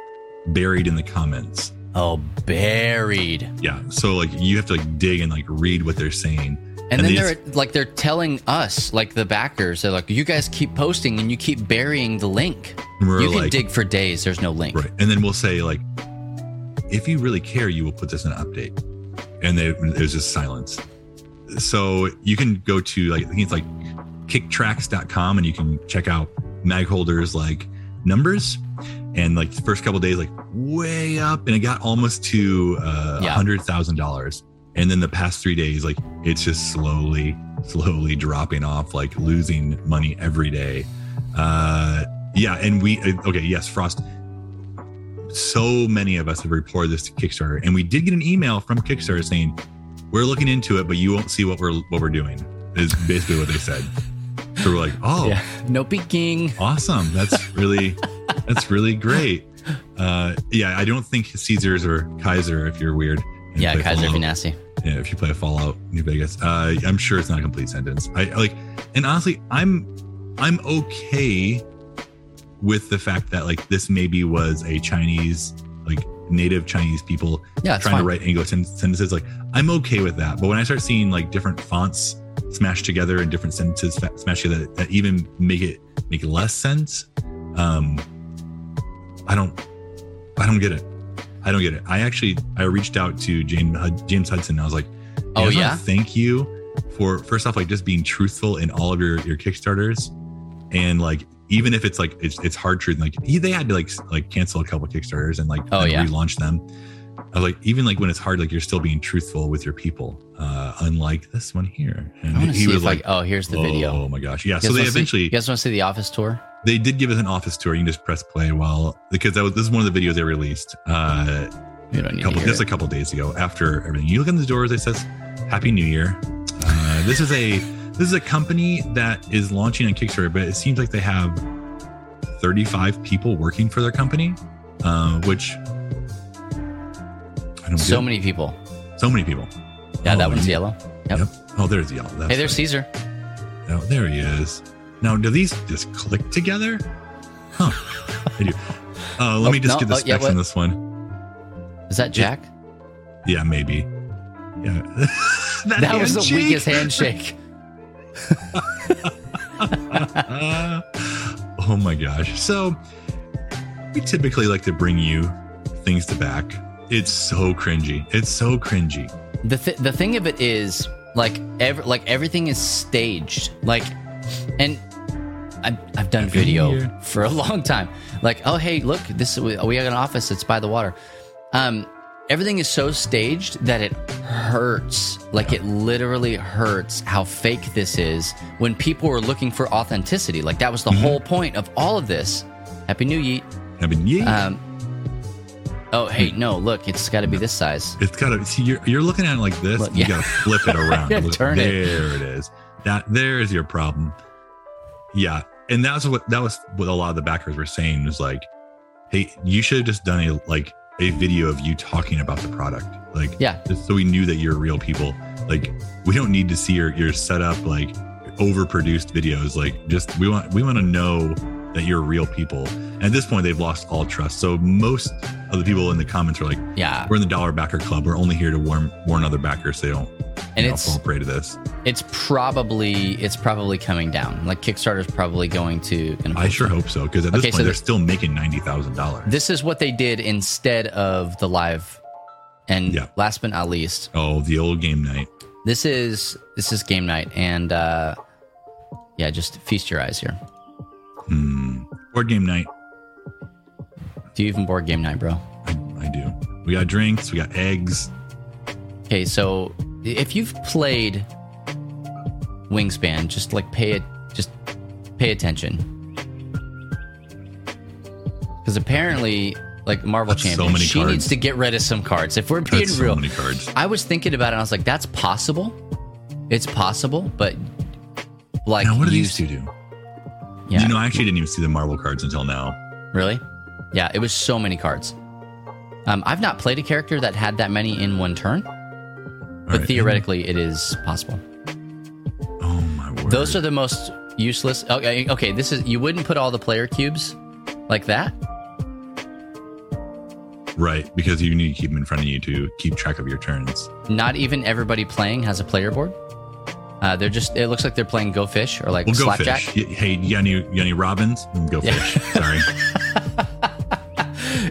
buried in the comments. Oh, buried. Yeah. So like you have to like dig and like read what they're saying. And, And then they're like they're telling us, like the backers, they're like, you guys keep posting and you keep burying the link. You can like, dig for days. There's no link. right. And then we'll say like, if you really care, you will put this in an update. And they, it was just silence. So you can go to like I think it's like kicktracks.com and you can check out mag holders like numbers. And like the first couple days like way up and it got almost to uh a Yeah. hundred thousand dollars. And then the past three days like it's just slowly slowly dropping off like losing money every day. Uh yeah and we okay yes frost so many of us have reported this to kickstarter and we did get an email from kickstarter saying we're looking into it but you won't see what we're what we're doing is basically what they said so we're like oh Yeah. No peeking. awesome that's really that's really great uh yeah i don't think caesars or kaiser if you're weird Yeah, Kaiser Fallout- be nasty. yeah, if you play fallout new vegas uh i'm sure it's not a complete sentence i like and honestly i'm i'm okay with the fact that like this maybe was a chinese like native chinese people Yeah, trying fine. to write English sen- sentences. Like I'm okay with that, but when I start seeing like different fonts smashed together in different sentences smashed together that even make it make less sense, um, I don't, I don't get it. I don't get it. I actually I reached out to James James Hudson. And I was like, Oh, "Hey, I yeah? thank you for first off like just being truthful in all of your your Kickstarters, and like even if it's like it's it's hard truth. Like he, they had to like like cancel a couple Kickstarters and like Oh, then yeah. relaunch them. I was like, even like when it's hard, like you're still being truthful with your people, uh, unlike this one here. And I he was if like, like, oh, here's the oh, video. Oh my gosh, yeah. So they wanna see- eventually you guys want to see the office tour? they did give us an office tour. You can just press play while because that was this is one of the videos they released uh, You don't couple, just it. a couple days ago after everything. You look in the doors, it says Happy New Year. Uh, this is a this is a company that is launching on Kickstarter, but it seems like they have 35 people working for their company, uh, which So many people. so many people. Yeah, Oh, that one's yellow. Yep. Yep. Oh, there's yellow. That's Hey, there's right. Caesar. Oh, there he is. Now, do these just click together? Huh. I do. Uh, let Oh, me just no, get the oh, yeah, specs on this one. Is that Jack? Yeah, maybe. Yeah. That was the weakest handshake. Oh my gosh. So we typically like to bring you things to back. It's so cringy. It's so cringy. The th- the thing of it is like ev- like everything is staged. Like and I've, I've done video for a long time. Like, oh hey, look, this we have an office that's by the water. Um everything is so staged that it hurts. Like it literally hurts how fake this is when people are looking for authenticity. Like that was the Mm-hmm. whole point of all of this. Happy New Year. Happy New Year. Um Oh, hey, no, look, it's got to be this size. it's got to see you're, you're looking at it like this. Look, you yeah. got to flip it around. Look, turn it. there it is. That there is your problem. Yeah, and that's what that was what a lot of the backers were saying was like, hey, you should have just done a like a video of you talking about the product, like Yeah. just so we knew that you're real people. Like we don't need to see your your setup like overproduced videos. Like just we want we want to know that you're real people. And at this point, they've lost all trust. So most of the people in the comments are like, Yeah. we're in the dollar backer club. We're only here to warn warn other backers so they don't And you know, it's fall prey to this. it's probably it's probably coming down. Like Kickstarter's probably going to. I sure hope so because at this Okay, point so they're the- still making ninety thousand dollars. This is what they did instead of the live. And Yeah. last but not least, Oh, the old game night. this is this is game night, and uh, yeah, just feast your eyes here. Hmm. Board game night. Do you even board game night, bro? I, I do. We got drinks. We got eggs. Okay, so if you've played Wingspan, just like pay it, just pay attention, because apparently, like Marvel That's so Champion, she cards. needs to get rid of some cards. If we're being That's so real, many cards. I was thinking about it. and I was like, that's possible. It's possible, but like, Now, what do you- these two do? Yeah, You know, I actually didn't even see the Marvel cards until now. really? Yeah, it was so many cards. Um, I've not played a character that had that many in one turn, but right. theoretically, it is possible. Oh my word. Those are the most useless. Okay, okay, this is you wouldn't put all the player cubes like that. right because you need to keep them in front of you to keep track of your turns. Not even everybody playing has a player board. Uh, they're just. It looks like they're playing Go Fish or like Well, Slapjack. fish. Hey, you got any, you got any robins? Mm, Go Yeah. fish. Sorry.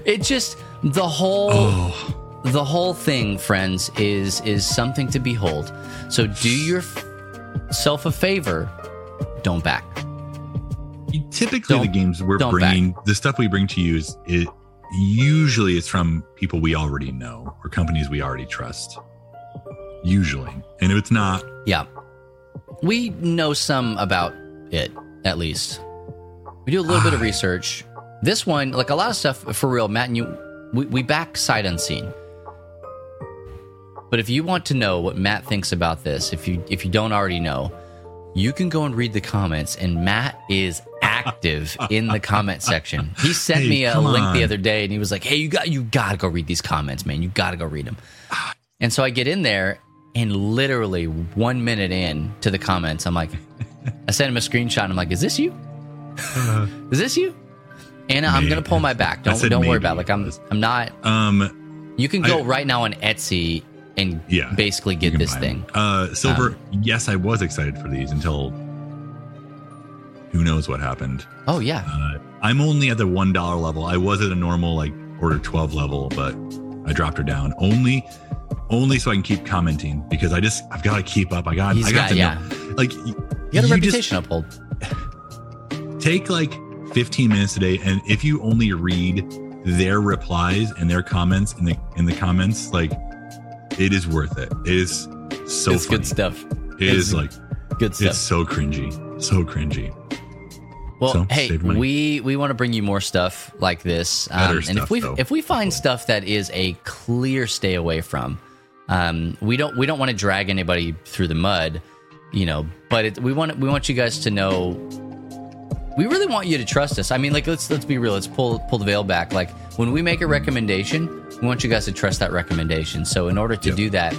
It just the whole Oh, the whole thing, friends, is is something to behold. So do yourself a favor. Don't back. typically the Don't- games we're bringing, the stuff we bring to you is it usually it's from people we already know or companies we already trust. Usually, and if it's not, Yeah, we know some about it at least. We do a little bit of ah. research. This one, like a lot of stuff, for real, Matt and you, we, we back sight unseen. But if you want to know what Matt thinks about this, if you if you don't already know, you can go and read the comments. And Matt is active in the comment section. He sent Hey, me a link the other day, and he was like, "Hey, you got you got to go read these comments, man. You got to go read them." And so I get in there, and literally one minute in to the comments, I'm like, I sent him a screenshot. And I'm like, "Is this you? Uh-huh. Is this you?" And I'm gonna pull my back. Don't don't worry about it. like I'm I'm not. um, You can go I- right now on Etsy and Yeah, basically get this thing. Uh, silver. Um, yes, I was excited for these until who knows what happened. Oh yeah, Uh, I'm only at the one dollar level. I was at a normal like order twelve level, but I dropped her down only, only so I can keep commenting because I just I've got to keep up. I got He's I got, got- to yeah. know. Like you got a you reputation uphold. take like 15 minutes a day, and if you only read their replies and their comments in the in the comments, like it is worth it. It is so it's funny. good stuff. It It's is like Good stuff. it's so cringy, so cringy. Well, So, hey, we we want to bring you more stuff like this, um, and if we though. if we find stuff that is a clear stay away from, um, we don't we don't want to drag anybody through the mud, you know. But it, we want we want you guys to know. We really want you to trust us. I mean, like let's let's be real. Let's pull pull the veil back. Like when we make a recommendation, we want you guys to trust that recommendation. So in order to Yep. do that,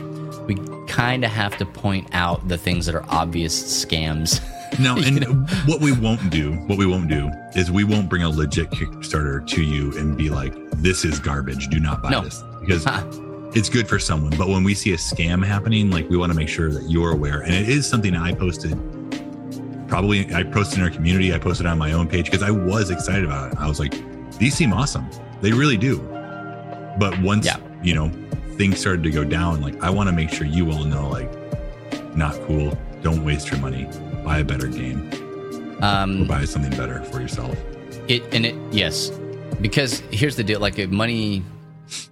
we kind of have to point out the things that are obvious scams. No, and what we won't do, what we won't do is we won't bring a legit Kickstarter to you and be like, "This is garbage. Do not buy No. this," because Huh. it's good for someone. But when we see a scam happening, like we want to make sure that you're aware. And it is something I posted. Probably, I posted in our community. I posted on my own page because I was excited about it. I was like, "These seem awesome. They really do." But once Yeah. you know things started to go down, like I want to make sure you all know, like, not cool. Don't waste your money. Buy a better game. Or Um, buy something better for yourself. it and it yes, because here's the deal: like money,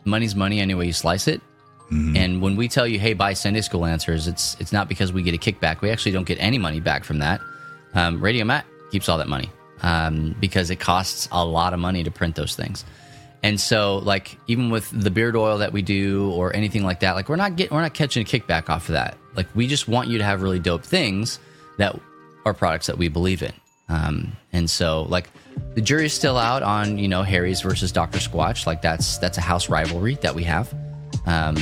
money's money any way you slice it. Mhm. And when we tell you, "Hey, buy Sunday school answers," it's it's not because we get a kickback. We actually don't get any money back from that. Um, Radio Matt keeps all that money um, because it costs a lot of money to print those things. And so, like even with the beard oil that we do or anything like that, like we're not getting we're not catching a kickback off of that. Like we just want you to have really dope things that are products that we believe in. Um, and so, like the jury's still out on you know Harry's versus Doctor Squatch. Like that's that's a house rivalry that we have. Um,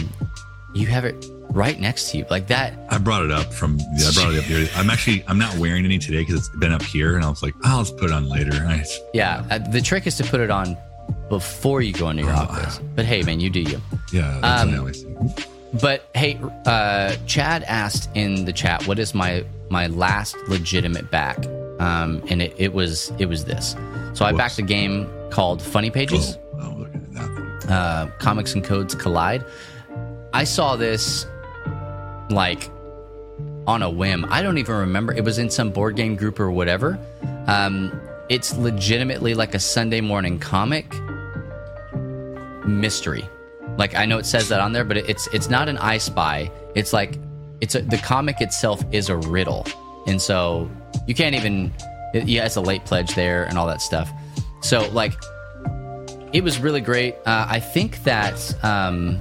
you have it right next to you, like that. I brought it up from yeah, I brought it up here. I'm actually I'm not wearing any today because it's been up here, and I was like, oh, I'll just put it on later. I, Yeah, uh, the trick is to put it on before you go into your Oh, office. But hey, man, you do you. yeah, that's Um, what I always say. But hey, uh, Chad asked in the chat, "What is my my last legitimate back?" Um, and it, it was it was this. So I Whoops. backed a game called Funny Pages. Oh, oh, look at that. uh, comics and codes collide. I saw this like on a whim. I don't even remember. It was in some board game group or whatever. Um, it's legitimately like a Sunday morning comic mystery. Like I know it says that on there, but it's it's not an I Spy. It's like it's a, the comic itself is a riddle, and so you can't even. It, yeah, it's a late pledge there and all that stuff. So like it was really great. Uh, I think that, um,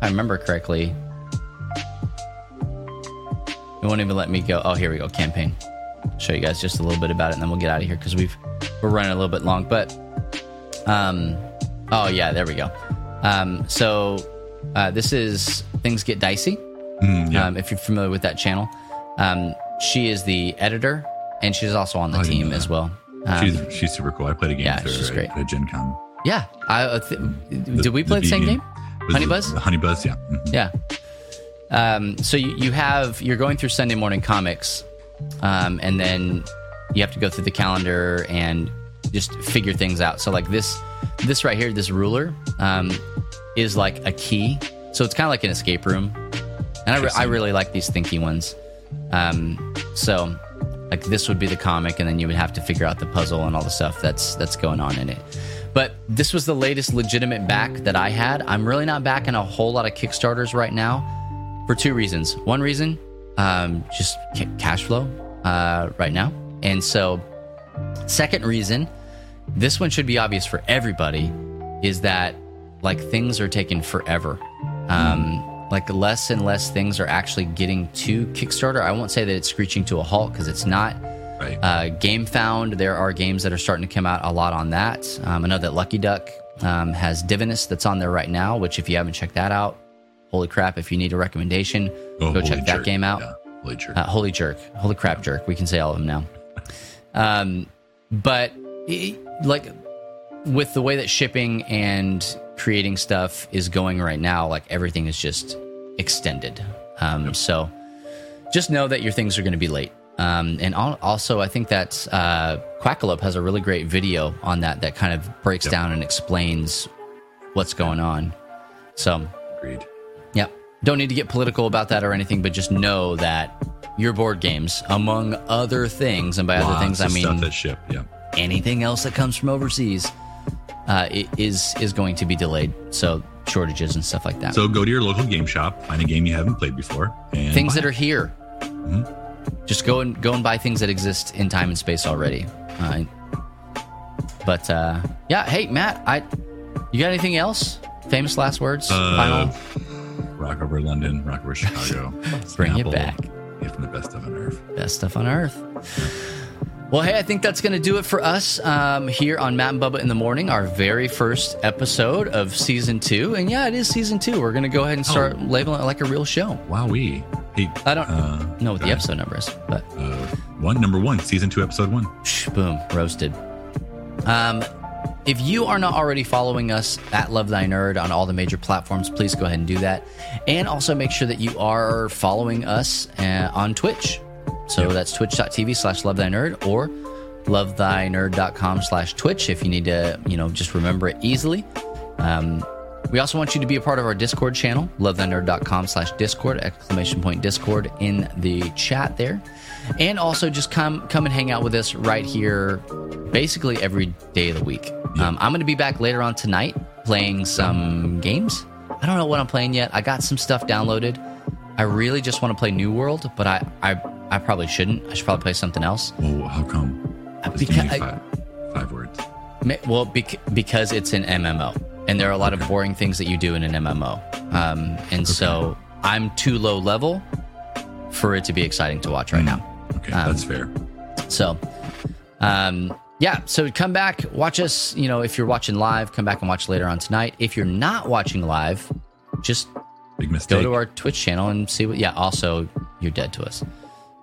I remember correctly, it won't even let me go. Oh, here we go. Campaign. Show you guys just a little bit about it, and then we'll get out of here because we've we're running a little bit long. But, um, oh yeah, there we go. Um, so uh, this is things get dicey. Mm, yeah. Um, if you're familiar with that channel, um, she is the editor, and she's also on the I team as well. Um, she's she's super cool. I played a game yeah, with her great. at Gen Con. yeah. I, uh, th- did we play the, the same game? game. Honey Buzz? Honey Buzz, yeah. Mhm. Yeah. Um, so you, you have you're going through Sunday morning comics, um, and then you have to go through the calendar and just figure things out. So like this this right here, this ruler, um, is like a key. So it's kind of like an escape room, and I, re- I really like these thinky ones. Um, so like this would be the comic, and then you would have to figure out the puzzle and all the stuff that's that's going on in it. But this was the latest legitimate back that I had. I'm really not backing a whole lot of Kickstarters right now for two reasons. One reason, um, just ca- cash flow uh, right now, and so second reason, this one should be obvious for everybody, is that like things are taking forever. Um, like less and less things are actually getting to Kickstarter. I won't say that it's screeching to a halt because it's not. Right. Uh, Gamefound, there are games that are starting to come out a lot on that. Um, I know that Lucky Duck um, has Divinus that's on there right now, which if you haven't checked that out, holy crap! If you need a recommendation, Oh, go check that game out. Yeah, holy jerk. Uh, holy jerk, holy crap jerk. We can say all of them now. Um, but i like with the way that shipping and creating stuff is going right now, like everything is just extended. Um, so just know that your things are going to be late. Um, and also, I think that uh, Quackalope has a really great video on that that kind of breaks Yep. down and explains what's going on. So Agreed. Don't need to get political about that or anything, but just know that your board games, among other things, and by other things I mean that ship. Yeah. anything else that comes from overseas, uh, is is going to be delayed. So shortages and stuff like that. So go to your local game shop, find a game you haven't played before, and things that are here, just go and go and buy things that exist in time and space already. Uh, but uh, yeah, hey Matt, I you got anything else? Famous last words? Uh, Final? Rock over London, rock over Chicago. Bring it Snapple, back. Give them the best of on earth. best stuff on earth. Well, hey, I think that's going to do it for us um, here on Matt and Bubba in the Morning, our very first episode of season two. And yeah, it is season two. We're going to go ahead and start labeling it like a real show. Wowee. Hey, I don't uh, know what the episode number is, but Uh, one, number one, season two, episode one. Shh, Boom, roasted. Um, if you are not already following us at Love Thy Nerd on all the major platforms, please go ahead and do that. And also make sure that you are following us uh, on Twitch. So yep. that's twitch.tv slash love thy nerd or lovethynerd.com slash twitch if you need to, you know, just remember it easily. Um, we also want you to be a part of our Discord channel, lovethynerd.com slash Discord, exclamation point Discord in the chat there. And also just come come and hang out with us right here basically every day of the week. Yeah. Um, I'm going to be back later on tonight playing some games. I don't know what I'm playing yet. I got some stuff downloaded. I really just want to play New World, but I, I, I probably shouldn't. I should probably play something else. Well, how come? Because five, five words. Well, because it's an MMO and there are a lot okay. of boring things that you do in an MMO. Um, and okay. so I'm too low level for it to be exciting to watch right mm. now. Okay, um, that's fair. So, um, yeah, so come back, watch us. You know, if you're watching live, come back and watch later on tonight. If you're not watching live, just Big mistake. go to our Twitch channel and see what. Yeah, also you're dead to us.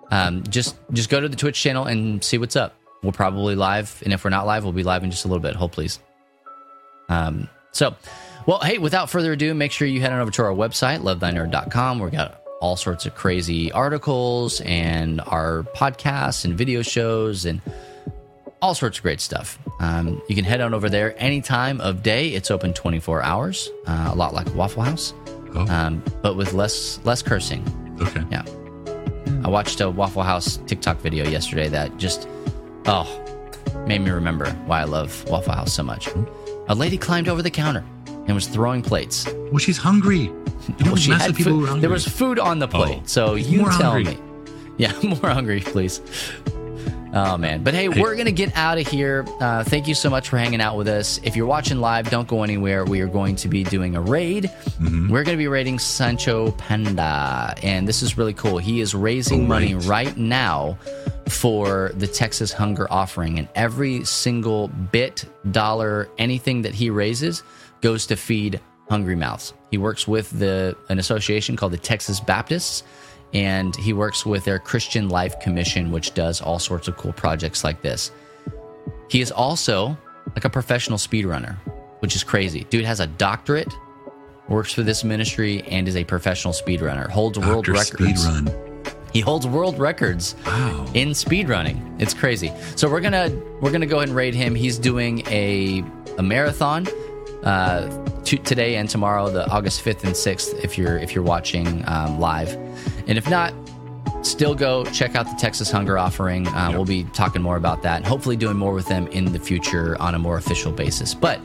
Um, just just go to the Twitch channel and see what's up. We'll probably live, and if we're not live, we'll be live in just a little bit. Hold please. Um, so, well, hey, without further ado, make sure you head on over to our website, lovethynerd.com. We've got all sorts of crazy articles and our podcasts and video shows and all sorts of great stuff. Um, you can head on over there any time of day. It's open 24 hours, uh, a lot like Waffle House, oh. um, but with less less cursing. Okay. Yeah. I watched a Waffle House TikTok video yesterday that just, oh, made me remember why I love Waffle House so much. A lady climbed over the counter and was throwing plates. Well, she's hungry. Well, she had food. There was food on the plate, oh, so you tell hungry. me. Yeah, more hungry, please. Oh man, but hey, we're gonna get out of here. Uh, thank you so much for hanging out with us. If you're watching live, don't go anywhere. We are going to be doing a raid. Mm-hmm. We're gonna be raiding Sancho Panda, and this is really cool. He is raising oh, money right now for the Texas Hunger Offering, and every single bit, dollar, anything that he raises goes to feed hungry mouths. He works with the an association called the Texas Baptists and he works with their Christian Life Commission, which does all sorts of cool projects like this. He is also like a professional speedrunner, which is crazy. Dude has a doctorate, works for this ministry, and is a professional speedrunner. Holds Dr. world records. Speedrun. He holds world records wow. in speedrunning. It's crazy. So we're gonna we're gonna go ahead and raid him. He's doing a a marathon uh, today and tomorrow, the August fifth and sixth. If you're if you're watching um, live, and if not, still go check out the Texas Hunger Offering. Uh, yep. We'll be talking more about that and hopefully doing more with them in the future on a more official basis. But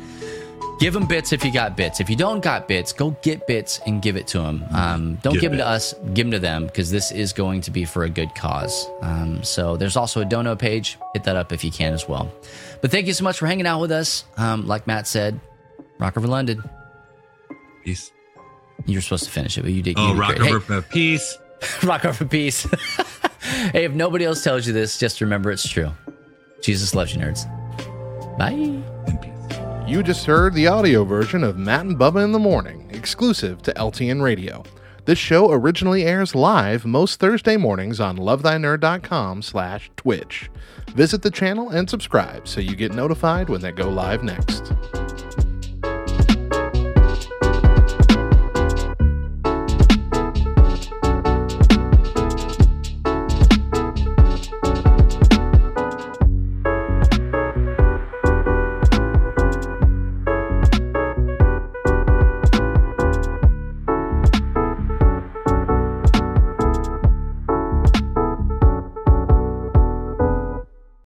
give them bits if you got bits. If you don't got bits, go get bits and give it to them. Um, don't give, give them to us, give them to them because this is going to be for a good cause. Um, so there's also a dono page. Hit that up if you can as well. But thank you so much for hanging out with us. Um, like Matt said, Rock over London. Peace. You're supposed to finish it, but you did. Oh, you rock great. over hey, peace. rock over peace. hey, if nobody else tells you this, just remember it's true. Jesus loves you, nerds. Bye. You just heard the audio version of Matt and Bubba in the Morning, exclusive to LTN Radio. This show originally airs live most Thursday mornings on lovethynerd.com slash Twitch. Visit the channel and subscribe so you get notified when they go live next.